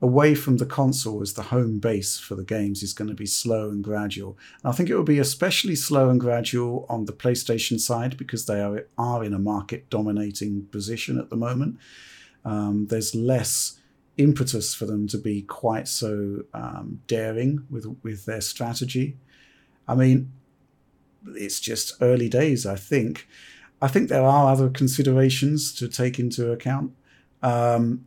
away from the console as the home base for the games is going to be slow and gradual. And I think it will be especially slow and gradual on the PlayStation side because they are, are in a market dominating position at the moment. Um, there's less impetus for them to be quite so um, daring with with their strategy. I mean, it's just early days, I think. I think there are other considerations to take into account. Um,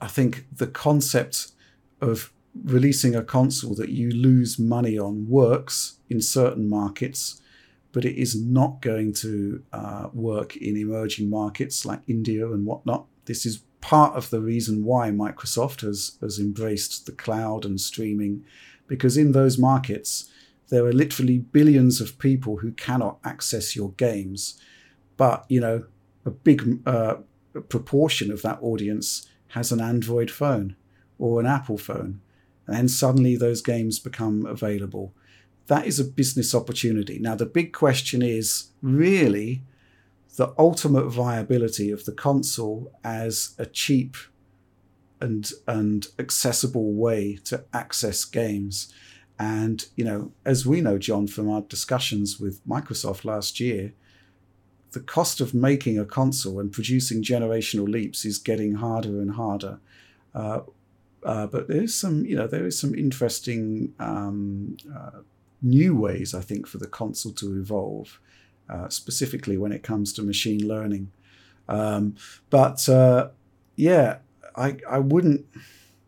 I think the concept of releasing a console that you lose money on works in certain markets, but it is not going to uh, work in emerging markets like India and whatnot. This is part of the reason why Microsoft has, has embraced the cloud and streaming, because in those markets, there are literally billions of people who cannot access your games. But, you know, a big uh, proportion of that audience has an Android phone or an Apple phone. And then suddenly those games become available. That is a business opportunity. Now, the big question is really the ultimate viability of the console as a cheap and, and accessible way to access games. And, you know, as we know, John, from our discussions with Microsoft last year, the cost of making a console and producing generational leaps is getting harder and harder. Uh, uh, but there's some, you know, there is some interesting um, uh, new ways, I think, for the console to evolve, uh, specifically when it comes to machine learning. Um, but uh, yeah, I, I wouldn't.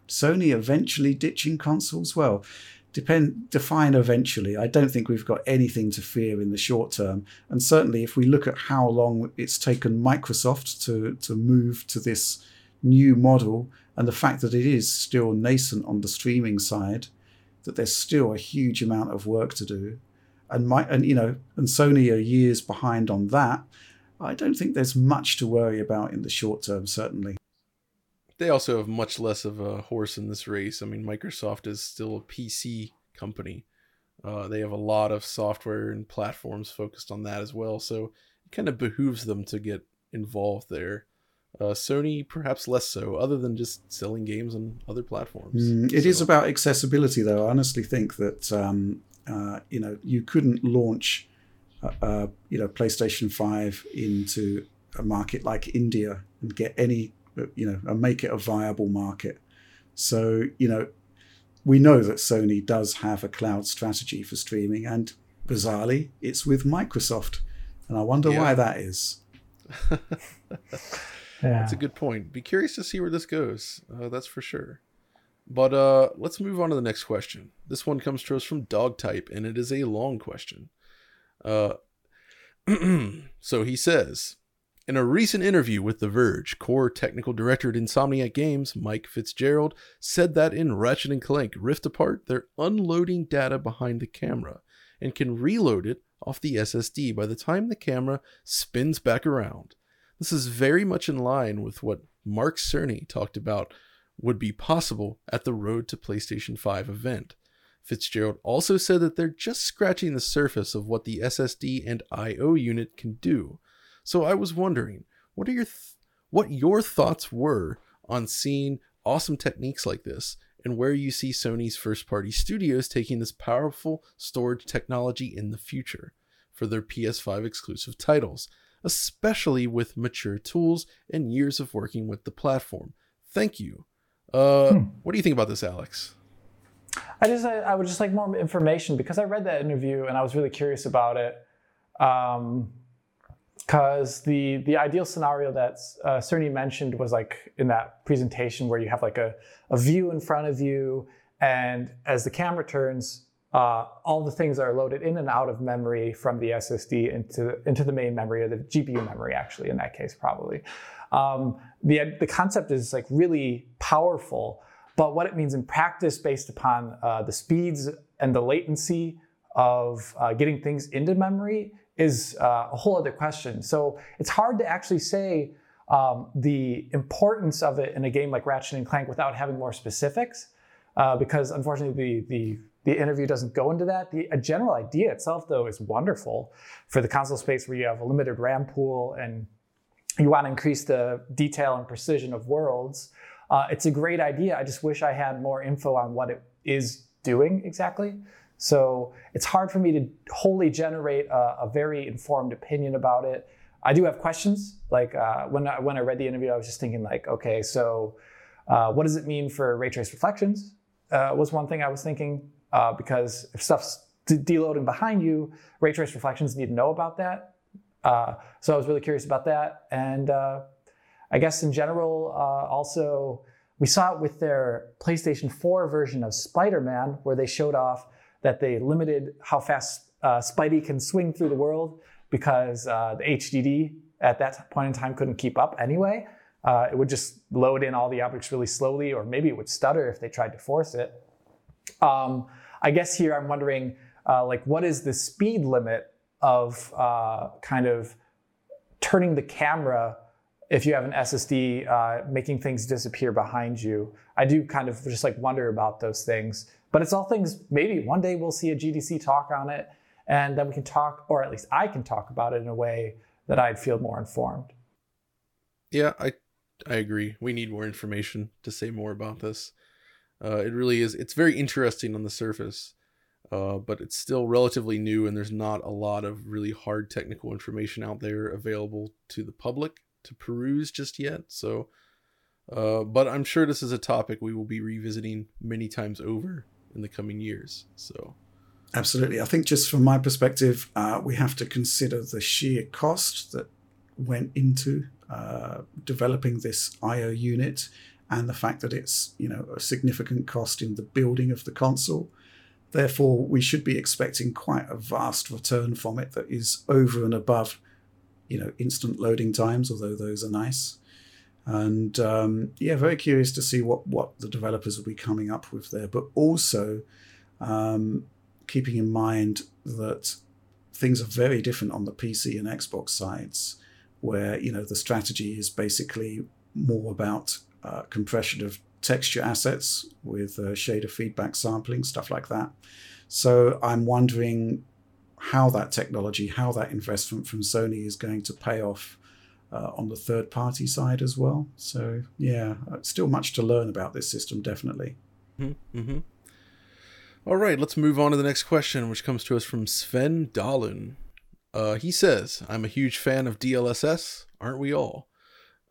Sony eventually ditching consoles? Well, depend define eventually. I don't think we've got anything to fear in the short term. And certainly, if we look at how long it's taken Microsoft to to move to this new model, and the fact that it is still nascent on the streaming side, that there's still a huge amount of work to do, and my and you know, and Sony are years behind on that. I don't think there's much to worry about in the short term. Certainly they also have much less of a horse in this race. I mean, Microsoft is still a PC company. Uh, they have a lot of software and platforms focused on that as well. So it kind of behooves them to get involved there. Uh, Sony, perhaps less so, other than just selling games on other platforms. Mm, it so. is about accessibility, though. I honestly think that um, uh, you know you couldn't launch, uh, you know, PlayStation Five into a market like India and get any you know, and make it a viable market. So, you know, we know that Sony does have a cloud strategy for streaming, and bizarrely, it's with Microsoft. And I wonder yeah. why that is. (laughs) yeah. That's a good point. Be curious to see where this goes. Uh, that's for sure. But uh, let's move on to the next question. This one comes to us from Dog Type, and it is a long question. Uh, (clears throat) so he says, in a recent interview with The Verge, core technical director at Insomniac Games, Mike Fitzgerald, said that in Ratchet and Clank Rift Apart, they're unloading data behind the camera. and can reload it off the SSD by the time the camera spins back around. This is very much in line with what Mark Cerny talked about would be possible at the Road to PlayStation 5 event. Fitzgerald also said that they're just scratching the surface of what the SSD and I/O unit can do. So I was wondering, what are your th- what your thoughts were on seeing awesome techniques like this and where you see Sony's first-party studios taking this powerful storage technology in the future for their PS5 exclusive titles, especially with mature tools and years of working with the platform. Thank you. Uh, hmm. What do you think about this, Alex? I just I, I, would just like more information because I read that interview and I was really curious about it. Um, because the the ideal scenario that uh, Cerny mentioned was like in that presentation where you have like a, a view in front of you, and as the camera turns, uh, all the things are loaded in and out of memory from the SSD into into the main memory or the GPU memory. Actually, in that case, probably. Um, the the concept is like really powerful but what it means in practice, based upon uh, the speeds and the latency of uh, getting things into memory, is uh, a whole other question. So it's hard to actually say um, the importance of it in a game like Ratchet and Clank without having more specifics, uh, because unfortunately the the the interview doesn't go into that. The general idea itself, though, is wonderful for the console space where you have a limited RAM pool and you want to increase the detail and precision of worlds. Uh, it's a great idea. I just wish I had more info on what it is doing exactly. So it's hard for me to wholly generate a, a very informed opinion about it. I do have questions. Like uh, when I, when I read the interview, I was just thinking like, okay, so uh, what does it mean for ray trace reflections? Uh, was one thing I was thinking uh, because if stuff's de- deloading behind you, ray trace reflections need to know about that. Uh, so I was really curious about that, and I guess in general, uh, also, we saw it with their PlayStation 4 version of Spider Man, where they showed off that they limited how fast uh, Spidey can swing through the world because uh, the HDD at that point in time couldn't keep up anyway. Uh, it would just load in all the objects really slowly, or maybe it would stutter if they tried to force it. Um, I guess here I'm wondering, uh, like, what is the speed limit of uh, kind of turning the camera if you have an SSD uh, making things disappear behind you. I do kind of just like wonder about those things. But it's all things, maybe one day we'll see a GDC talk on it, and then we can talk, or at least I can talk about it in a way that I'd feel more informed. Yeah, I I agree. We need more information to say more about this. Uh, it really is. It's very interesting on the surface, uh, but it's still relatively new, and there's not a lot of really hard technical information out there available to the public to peruse just yet. So, uh, but I'm sure this is a topic we will be revisiting many times over in the coming years. So, absolutely. I think just from my perspective, uh, we have to consider the sheer cost that went into uh, developing this I/O unit, and the fact that it's you know a significant cost in the building of the console. Therefore, we should be expecting quite a vast return from it that is over and above you know instant loading times, although those are nice. And um, yeah, very curious to see what what the developers will be coming up with there. But also um, keeping in mind that things are very different on the PC and Xbox sides, where you know the strategy is basically more about uh, compression of texture assets with uh, shader feedback sampling, stuff like that. So I'm wondering how that technology, how that investment from Sony is going to pay off uh, on the third party side as well. So, yeah, uh, still much to learn about this system, definitely. Mm-hmm. mm-hmm. All right, let's move on to the next question, which comes to us from Sven Dahlin. Uh, he says, I'm a huge fan of DLSS, aren't we all?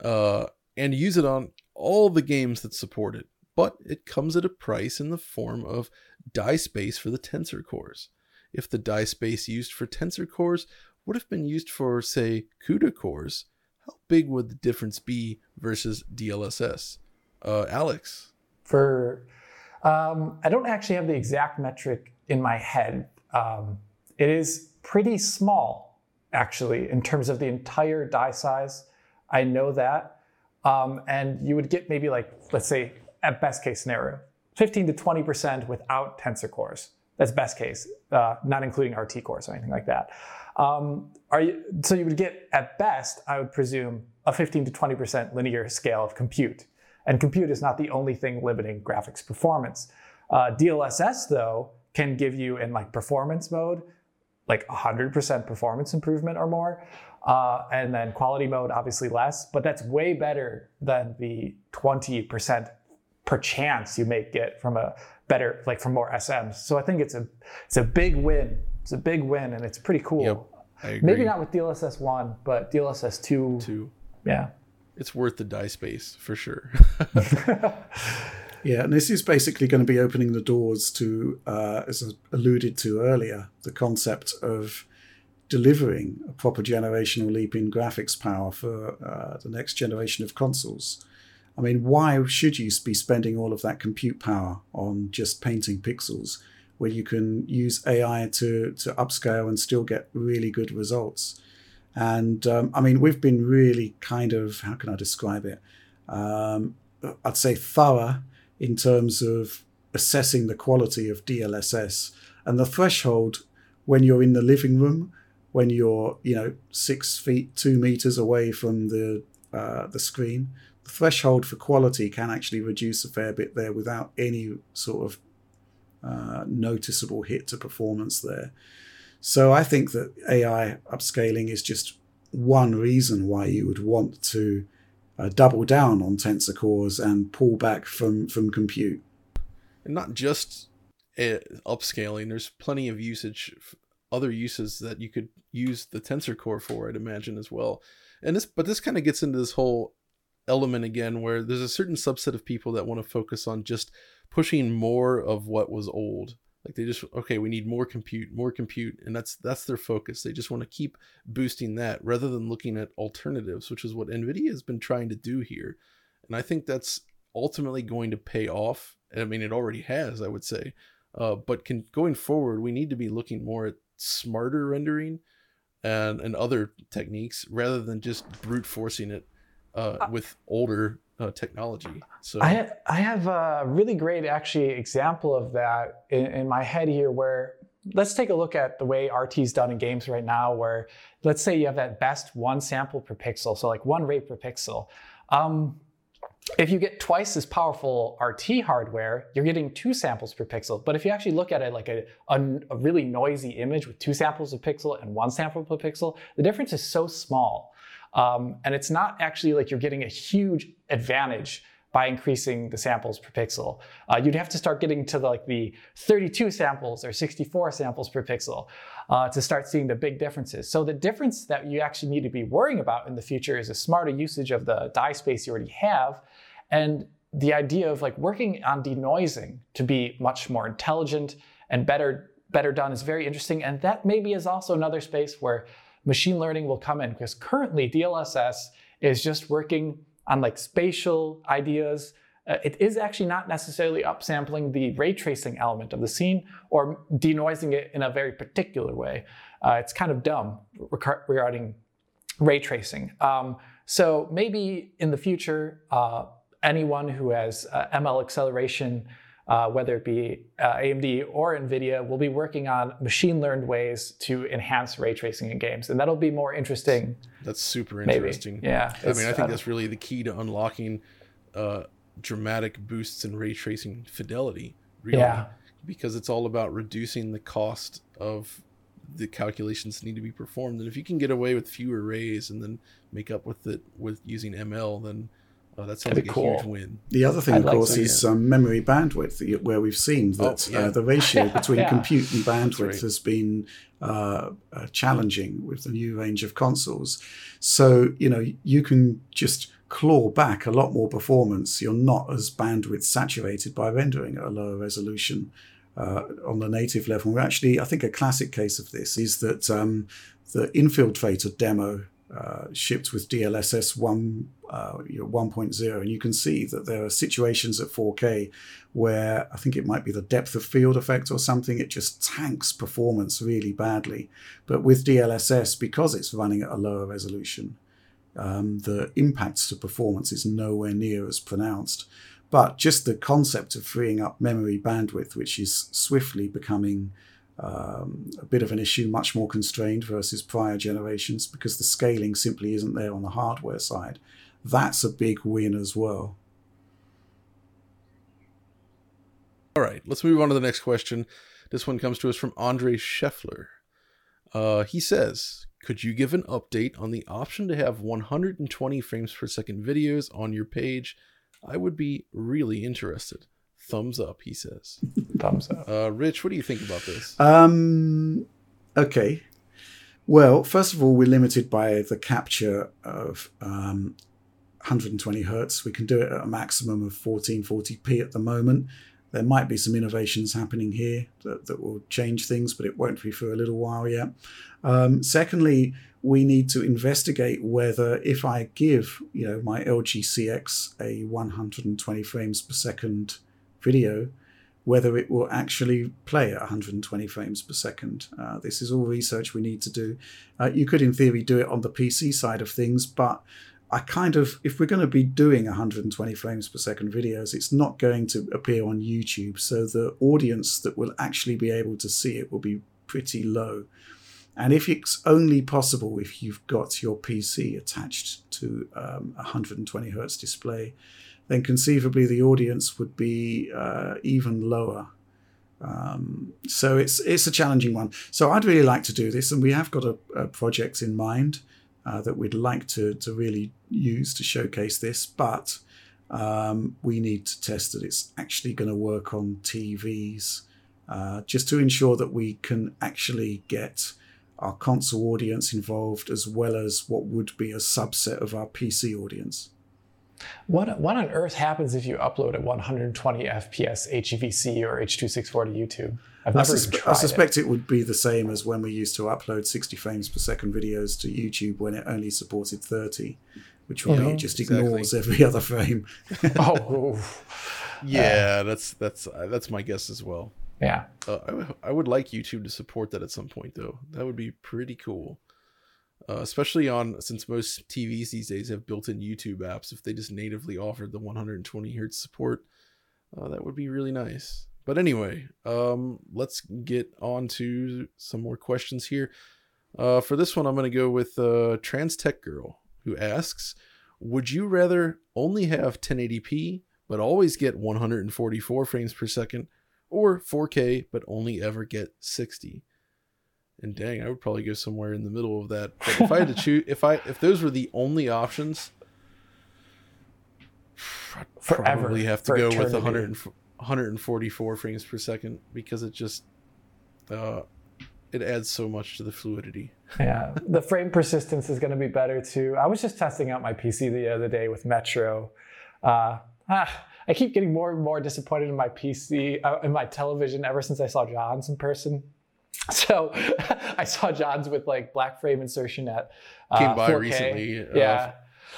Uh, and use it on all the games that support it, but it comes at a price in the form of die space for the tensor cores if the die space used for tensor cores would have been used for, say, CUDA cores, how big would the difference be versus DLSS? Uh, Alex? For, um, I don't actually have the exact metric in my head. Um, it is pretty small, actually, in terms of the entire die size. I know that. Um, and you would get maybe like, let's say, at best case scenario, 15 to 20% without tensor cores That's best case, uh, not including RT cores or anything like that. Um, you, so you would get at best, I would presume, a 15 to 20% linear scale of compute. And compute is not the only thing limiting graphics performance. Uh, DLSS though can give you in like performance mode like 100% performance improvement or more. Uh, and then quality mode, obviously less, but that's way better than the 20% per chance you may get from a better, like from more SMs. So I think it's a, it's a big win. It's a big win and it's pretty cool. Yep, Maybe not with DLSS 1, but DLSS 2. Two. Yeah. It's worth the die space for sure. (laughs) Yeah, and this is basically going to be opening the doors to, uh, as I alluded to earlier, the concept of delivering a proper generational leap in graphics power for uh, the next generation of consoles. I mean, why should you be spending all of that compute power on just painting pixels where you can use AI to, to upscale and still get really good results? And um, I mean, we've been really kind of, how can I describe it? Um, I'd say thorough in terms of assessing the quality of DLSS and the threshold when you're in the living room, when you're you know six feet two meters away from the uh, the screen. The threshold for quality can actually reduce a fair bit there without any sort of uh, noticeable hit to performance there. So I think that AI upscaling is just one reason why you would want to uh, double down on tensor cores and pull back from from compute. And not just uh, upscaling. There's plenty of usage, other uses that you could use the tensor core for. I'd imagine as well. And this, but this kind of gets into this whole element again, where there's a certain subset of people that want to focus on just pushing more of what was old like they just okay we need more compute more compute and that's that's their focus they just want to keep boosting that rather than looking at alternatives which is what nvidia has been trying to do here and i think that's ultimately going to pay off i mean it already has i would say uh, but can, going forward we need to be looking more at smarter rendering and and other techniques rather than just brute forcing it uh, with older uh, technology. So I I have a really great actually example of that in, in my head here where let's take a look at the way RT is done in games right now where let's say you have that best one sample per pixel, so like one rate per pixel. Um, if you get twice as powerful RT hardware, you're getting two samples per pixel. But if you actually look at it like a, a, a really noisy image with two samples per pixel and one sample per pixel, the difference is so small. Um, and it's not actually like you're getting a huge advantage by increasing the samples per pixel. Uh, you'd have to start getting to the, like the 32 samples or 64 samples per pixel uh, to start seeing the big differences. So the difference that you actually need to be worrying about in the future is a smarter usage of the die space you already have, and the idea of like working on denoising to be much more intelligent and better better done is very interesting. And that maybe is also another space where machine learning will come in because currently DLSS is just working on like spatial ideas. Uh, it is actually not necessarily upsampling the ray tracing element of the scene or denoising it in a very particular way. Uh, it's kind of dumb regarding ray tracing. Um, so maybe in the future, uh, anyone who has uh, ML acceleration uh, whether it be uh, AMD or NVIDIA, will be working on machine learned ways to enhance ray tracing in games. And that'll be more interesting. That's super interesting. Maybe. Yeah. I mean, I think that's really the key to unlocking uh, dramatic boosts in ray tracing fidelity, really. Yeah. Because it's all about reducing the cost of the calculations that need to be performed. And if you can get away with fewer rays and then make up with it with using ML, then Oh, that sounds like cool. a huge win. The other thing, I'd of like course, is um, memory bandwidth, where we've seen oh, that oh, yeah. uh, the ratio (laughs) between yeah. compute and bandwidth right. has been uh, uh, challenging with the new range of consoles. So, you know, you can just claw back a lot more performance. You're not as bandwidth saturated by rendering at a lower resolution. Uh, on the native level, We're actually, I think a classic case of this is that um, the Infiltrator demo uh, shipped with DLSS 1, uh, you know, 1.0. And you can see that there are situations at 4K where I think it might be the depth of field effect or something, it just tanks performance really badly. But with DLSS, because it's running at a lower resolution, um, the impacts to performance is nowhere near as pronounced. But just the concept of freeing up memory bandwidth, which is swiftly becoming um, a bit of an issue, much more constrained versus prior generations because the scaling simply isn't there on the hardware side. That's a big win as well. All right, let's move on to the next question. This one comes to us from Andre Scheffler. Uh, he says, Could you give an update on the option to have 120 frames per second videos on your page? I would be really interested. Thumbs up, he says. (laughs) Thumbs up. Uh, Rich, what do you think about this? Um, okay. Well, first of all, we're limited by the capture of um, 120 hertz. We can do it at a maximum of 1440p at the moment. There might be some innovations happening here that, that will change things, but it won't be for a little while yet. Um, secondly, we need to investigate whether if I give, you know, my LG CX a 120 frames per second video, whether it will actually play at 120 frames per second. Uh, this is all research we need to do. Uh, you could, in theory, do it on the PC side of things, but I kind of, if we're going to be doing 120 frames per second videos, it's not going to appear on YouTube. So the audience that will actually be able to see it will be pretty low. And if it's only possible if you've got your PC attached to um, a 120 hertz display, then conceivably the audience would be uh, even lower. Um, so it's it's a challenging one. So I'd really like to do this, and we have got a, a project in mind uh, that we'd like to to really use to showcase this, but um, we need to test that it's actually going to work on TVs, uh, just to ensure that we can actually get our console audience involved as well as what would be a subset of our PC audience. What, what on earth happens if you upload at 120 FPS HEVC or H.264 to YouTube? I've never I, suspe- I suspect it. it. would be the same as when we used to upload 60 frames per second videos to YouTube when it only supported 30, which will be just ignores every other frame. (laughs) oh, (laughs) yeah, uh, that's that's uh, that's my guess as well. Yeah, uh, I, w- I would like YouTube to support that at some point, though. That would be pretty cool uh, especially on since most TVs these days have built-in YouTube apps. If they just natively offered the 120 hertz support, uh, that would be really nice. But anyway, um, let's get on to some more questions here. Uh, for this one, I'm going to go with uh, Trans Tech Girl, who asks, "Would you rather only have 1080p but always get 144 frames per second, or 4K but only ever get 60?" And dang, I would probably go somewhere in the middle of that. But if I had to (laughs) choose, if I if those were the only options, (sighs) I'd Forever, probably have to go eternity. with 100, 144 frames per second because it just uh, it adds so much to the fluidity. Yeah, the frame persistence is going to be better too. I was just testing out my PC the other day with Metro. Uh, ah, I keep getting more and more disappointed in my PC, uh, in my television ever since I saw John's in person. (laughs) So (laughs) I saw John's with like black frame insertion at uh, came by 4K. recently. Uh, yeah.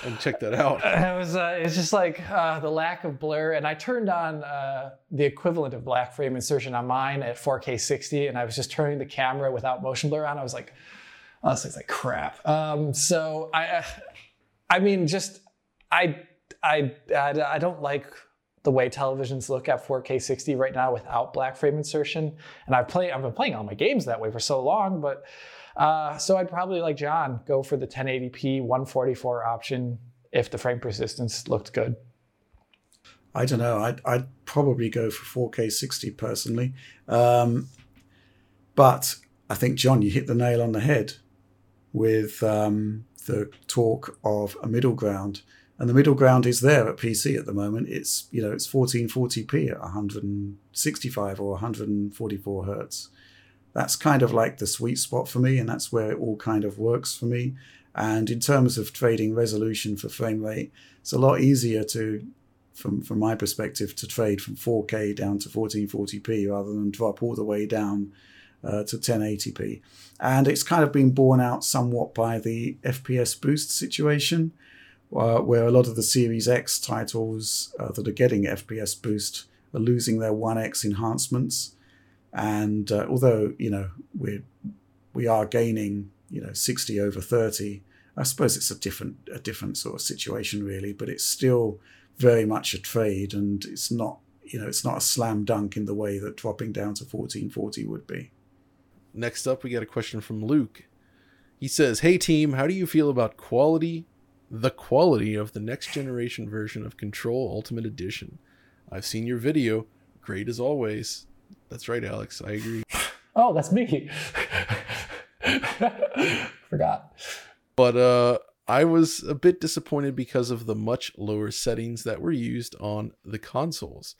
And check that out. (laughs) It was uh, it's just like uh, the lack of blur, and I turned on uh, the equivalent of black frame insertion on mine at 4K 60, and I was just turning the camera without motion blur on. I was like, oh, this looks like crap. Um, so I, uh, I mean, just I, I, I, I don't like the way televisions look at 4K 60 right now without black frame insertion. And I've played, I've been playing all my games that way for so long, but uh, so I'd probably like John go for the 1080p 144 option if the frame persistence looked good. I don't know. I'd, I'd probably go for 4K 60 personally. Um, but I think, John, you hit the nail on the head with um, the talk of a middle ground and the middle ground is there at PC at the moment. It's you know it's 1440p at 165 or 144 hertz. That's kind of like the sweet spot for me, and that's where it all kind of works for me. And in terms of trading resolution for frame rate, it's a lot easier to, from from my perspective, to trade from 4K down to 1440p rather than drop all the way down uh, to 1080p. And it's kind of been borne out somewhat by the FPS boost situation uh, where a lot of the Series X titles uh, that are getting FPS boost are losing their 1X enhancements. And uh, although, you know, we're, we are gaining, you know, 60 over 30 I suppose it's a different a different sort of situation really, but it's still very much a trade, and it's not you know it's not a slam dunk in the way that dropping down to 1440 would be. Next up, we got a question from Luke. He says, "Hey team, how do you feel about quality, the quality of the next generation version of Control Ultimate Edition? I've seen your video, great as always." That's right, Alex. I agree. (laughs) Oh, that's me. (laughs) Forgot. But uh I was a bit disappointed because of the much lower settings that were used on the consoles.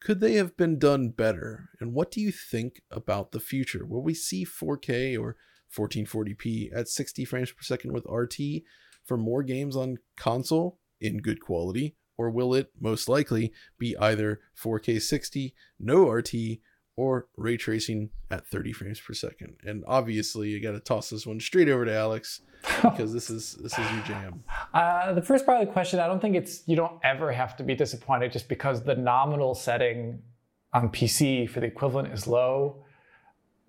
Could they have been done better? And what do you think about the future? Will we see 4K or 1440p at 60 frames per second with RT for more games on console in good quality? Or will it most likely be either 4K 60, no RT, or ray tracing at 30 frames per second. And obviously, you got to toss this one straight over to Alex (laughs) because this is this is your jam. Uh, the first part of the question, I don't think it's you don't ever have to be disappointed just because the nominal setting on PC for the equivalent is low.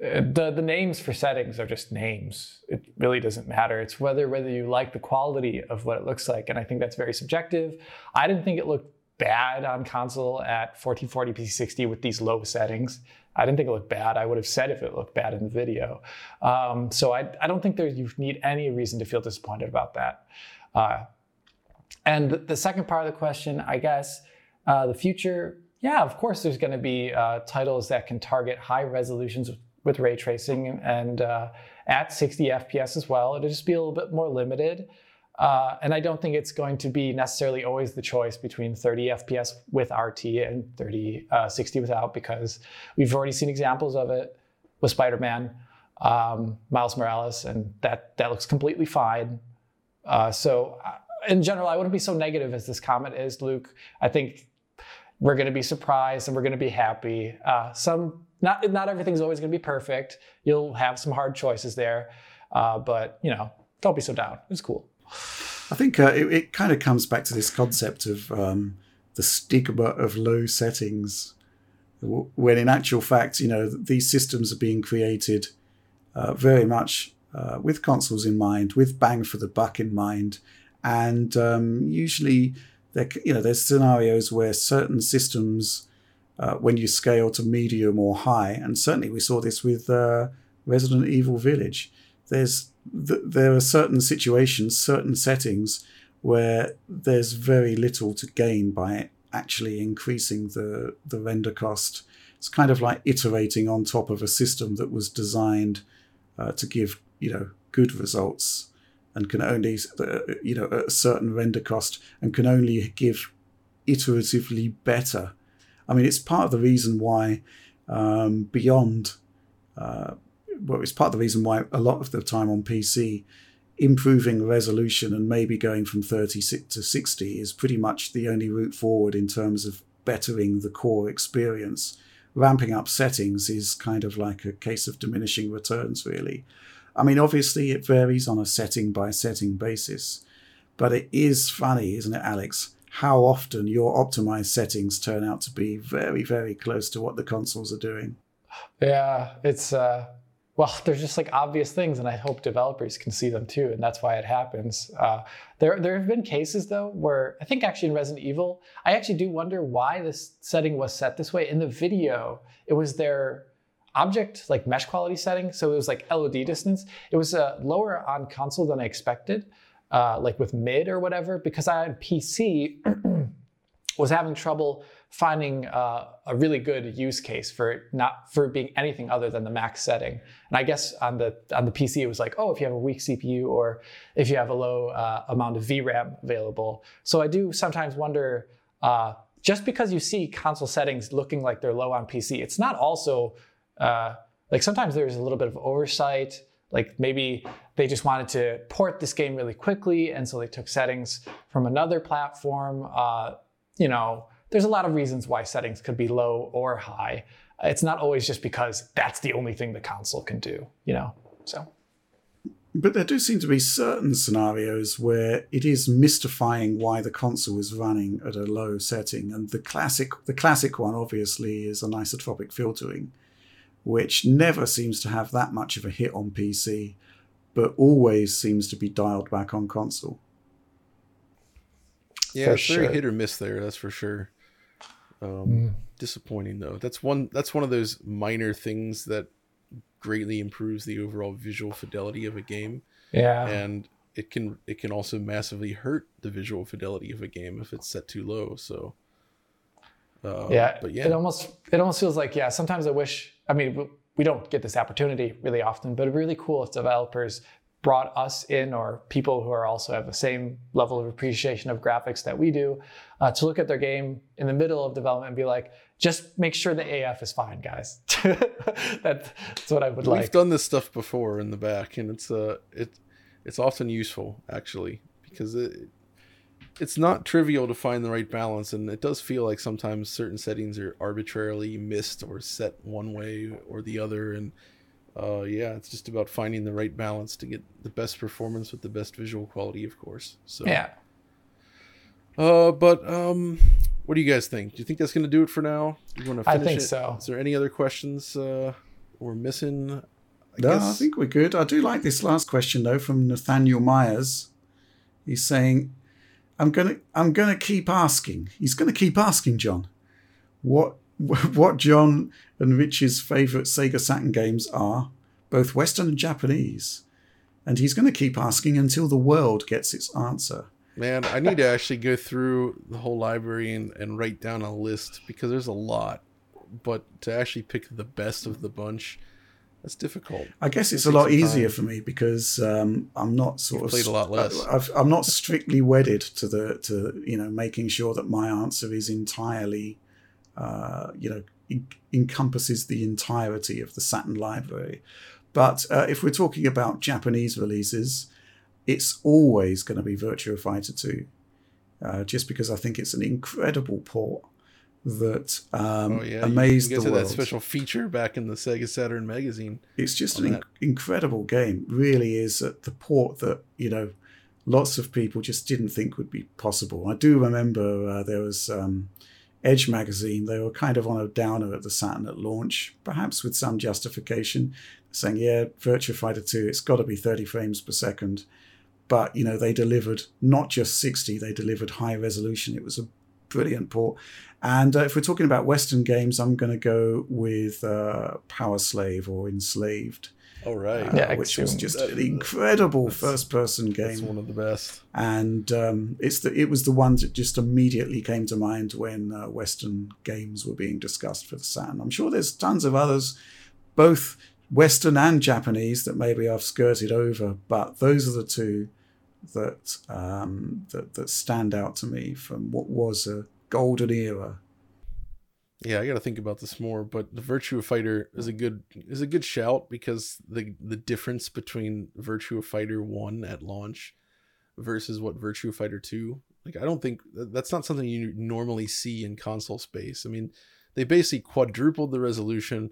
Uh, the the names for settings are just names. It really doesn't matter. It's whether whether you like the quality of what it looks like, and I think that's very subjective. I didn't think it looked bad on console at 1440p 60 with these low settings. I didn't think it looked bad. I would have said if it looked bad in the video. Um, so I, I don't think there you need any reason to feel disappointed about that. Uh, and the second part of the question, I guess, uh, the future, yeah, of course, there's going to be uh, titles that can target high resolutions with, ray tracing and uh, at 60 FPS as well. It'll just be a little bit more limited. Uh, and I don't think it's going to be necessarily always the choice between 30 FPS with RT and 30 uh, 60 without, because we've already seen examples of it with Spider-Man, um, Miles Morales, and that that looks completely fine. Uh, so, uh, in general, I wouldn't be so negative as this comment is, Luke. I think we're going to be surprised and we're going to be happy. Uh, some not not everything's always going to be perfect. You'll have some hard choices there, uh, but you know, don't be so down. It's cool. I think uh, it, it kind of comes back to this concept of um, the stigma of low settings, when in actual fact, you know, these systems are being created uh, very much uh, with consoles in mind, with bang for the buck in mind, and um, usually, there, you know, there's scenarios where certain systems, uh, when you scale to medium or high, and certainly we saw this with uh, Resident Evil Village. There's th- there are certain situations, certain settings where there's very little to gain by actually increasing the, the render cost. It's kind of like iterating on top of a system that was designed uh, to give you know good results and can only uh, you know a certain render cost and can only give iteratively better. I mean, it's part of the reason why um, Beyond uh, well, it's part of the reason why a lot of the time on PC, improving resolution and maybe going from 30 to 60 is pretty much the only route forward in terms of bettering the core experience. Ramping up settings is kind of like a case of diminishing returns, really. I mean, obviously, it varies on a setting by setting basis, but it is funny, isn't it, Alex? How often your optimized settings turn out to be very, very close to what the consoles are doing. Yeah, it's uh, well, (laughs) there's just like obvious things, and I hope developers can see them too, and that's why it happens. Uh, there, there have been cases though where I think actually in Resident Evil, I actually do wonder why this setting was set this way. In the video, it was their object like mesh quality setting, so it was like LOD distance. It was uh, lower on console than I expected, uh, like with mid or whatever, because I on PC (clears throat) was having trouble finding uh, a really good use case for not for being anything other than the max setting. And I guess on the on the PC it was like, oh, if you have a weak CPU or if you have a low uh, amount of VRAM available. So I do sometimes wonder. Uh, just because you see console settings looking like they're low on PC, it's not also uh, like sometimes there's a little bit of oversight. Like maybe they just wanted to port this game really quickly, and so they took settings from another platform. Uh, you know, there's a lot of reasons why settings could be low or high. Uh, it's not always just because that's the only thing the console can do, you know? So. But there do seem to be certain scenarios where it is mystifying why the console is running at a low setting. And the classic the classic one obviously is anisotropic filtering, which never seems to have that much of a hit on PC. but always seems to be dialed back on console. Yeah, For it's very hit or miss there. That's for sure. Um, Mm. Disappointing though. That's one. That's one of those minor things that greatly improves the overall visual fidelity of a game, Yeah. and it can it can also massively hurt the visual fidelity of a game if it's set too low. So. Uh, yeah, but yeah, it almost it almost feels like yeah. Sometimes I wish. I mean, we don't get this opportunity really often, but it'd be really cool if developers brought us in or people who are also have the same level of appreciation of graphics that we do uh, to look at their game in the middle of development and be like, just make sure the AF is fine, guys. (laughs) That- that's what I would like. We've done this stuff before in the back, and it's uh it it's often useful actually because it it's not trivial to find the right balance, and it does feel like sometimes certain settings are arbitrarily missed or set one way or the other, and uh yeah, it's just about finding the right balance to get the best performance with the best visual quality, of course. So yeah. Uh, but um, what do you guys think? Do you think that's gonna do it for now? You want to I finish think it? so. Is there any other questions uh we're missing? I No, I think we're good. I do like this last question though from Nathaniel Myers. He's saying, "I'm gonna, I'm gonna keep asking." He's gonna keep asking John, what, (laughs) what John and Rich's favorite Sega Saturn games are, both Western and Japanese, and he's gonna keep asking until the world gets its answer. Man, I need to actually go through the whole library and, and write down a list because there's a lot. But to actually pick the best of the bunch, that's difficult. I guess it's a lot easier time. for me because um, I'm not sort You've of played a lot less. I've, I'm not strictly wedded to the to you know making sure that my answer is entirely, uh, you know, en- encompasses the entirety of the Saturn library. But uh, if we're talking about Japanese releases, it's always going to be Virtua Fighter 2, uh, just because I think it's an incredible port that um, oh yeah, amazed you, you the guys had world. that special feature back in the Sega Saturn magazine. It's just an in- incredible game. Really is at the port that you know lots of people just didn't think would be possible. I do remember uh, there was um, Edge magazine. They were kind of on a downer at the Saturn at launch, perhaps with some justification, saying, "Yeah, Virtua Fighter 2, it's got to be 30 frames per second. But you know they delivered not just 60; they delivered high resolution. It was a brilliant port. And uh, if we're talking about Western games, I'm going to go with uh, Power Slave or Exhumed, All right, uh, Yeah, which was just That- an incredible that's- first-person that's game. one of the best. And um, it's the it was the one that just immediately came to mind when uh, Western games were being discussed for the Saturn. I'm sure there's tons of others, both Western and Japanese, that maybe I've skirted over, but those are the two that um, that that stand out to me from what was a golden era. Yeah, I got to think about this more, but the Virtua Fighter is a good is a good shout because the the difference between Virtua Fighter 1 at launch versus what Virtua Fighter 2, like I don't think that's not something you normally see in console space. I mean, they basically quadrupled the resolution,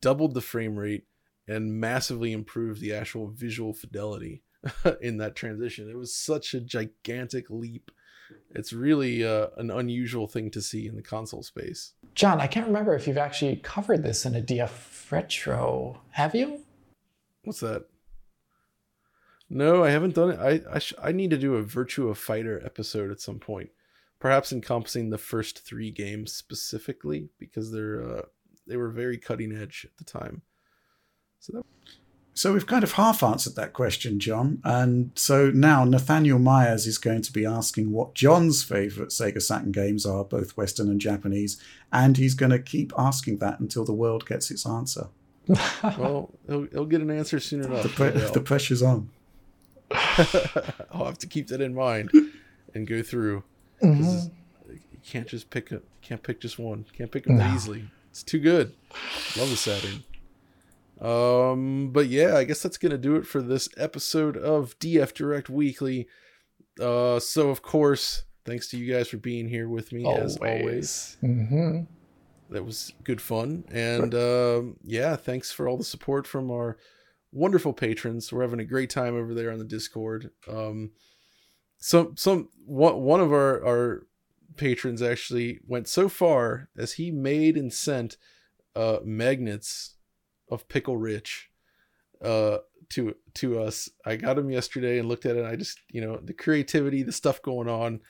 doubled the frame rate and massively improved the actual visual fidelity (laughs) in that transition. It was such a gigantic leap. It's really uh, an unusual thing to see in the console space. John, I can't remember if you've actually covered this in a DF Retro. Have you? What's that? No, I haven't done it. I I, sh- I need to do a Virtua Fighter episode at some point, perhaps encompassing the first three games specifically because they're uh, they were very cutting edge at the time. So that, So we've kind of half answered that question, John. And so now Nathaniel Myers is going to be asking what John's favourite Sega Saturn games are, both Western and Japanese, and he's going to keep asking that until the world gets its answer. (laughs) well, he'll, he'll get an answer soon enough. The, pre- the pressure's on. (laughs) I'll have to keep that in mind and go through. 'cause Mhm. You can't just pick a can't pick just one. Can't pick them No. easily. It's too good. Love the Saturn. Um, but yeah, I guess that's gonna do it for this episode of DF Direct Weekly. Uh, so of course, thanks to you guys for being here with me as always. Mhm. That was good fun, and um, yeah, thanks for all the support from our wonderful patrons. We're having a great time over there on the Discord. Um, some some one one of our our patrons actually went so far as he made and sent uh magnets of pickle rich uh to to us. I got them yesterday and looked at it. I just you know the creativity, the stuff going on.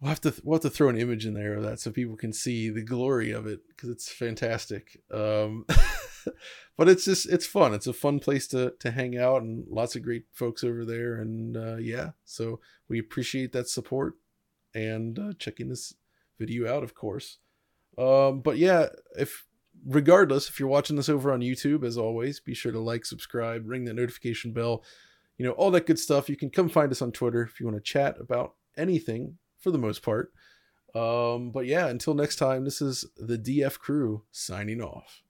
We'll have to we'll have to throw an image in there of that so people can see the glory of it because it's fantastic. Um, (laughs) but it's just it's fun. It's a fun place to to hang out and lots of great folks over there. And uh, yeah, so we appreciate that support and uh, checking this video out, of course. Um, but yeah, if regardless, if you're watching this over on YouTube, as always, be sure to like, subscribe, ring the notification bell, you know, all that good stuff. You can come find us on Twitter if you want to chat about anything for the most part. Um, but yeah, until next time, this is the DF crew signing off.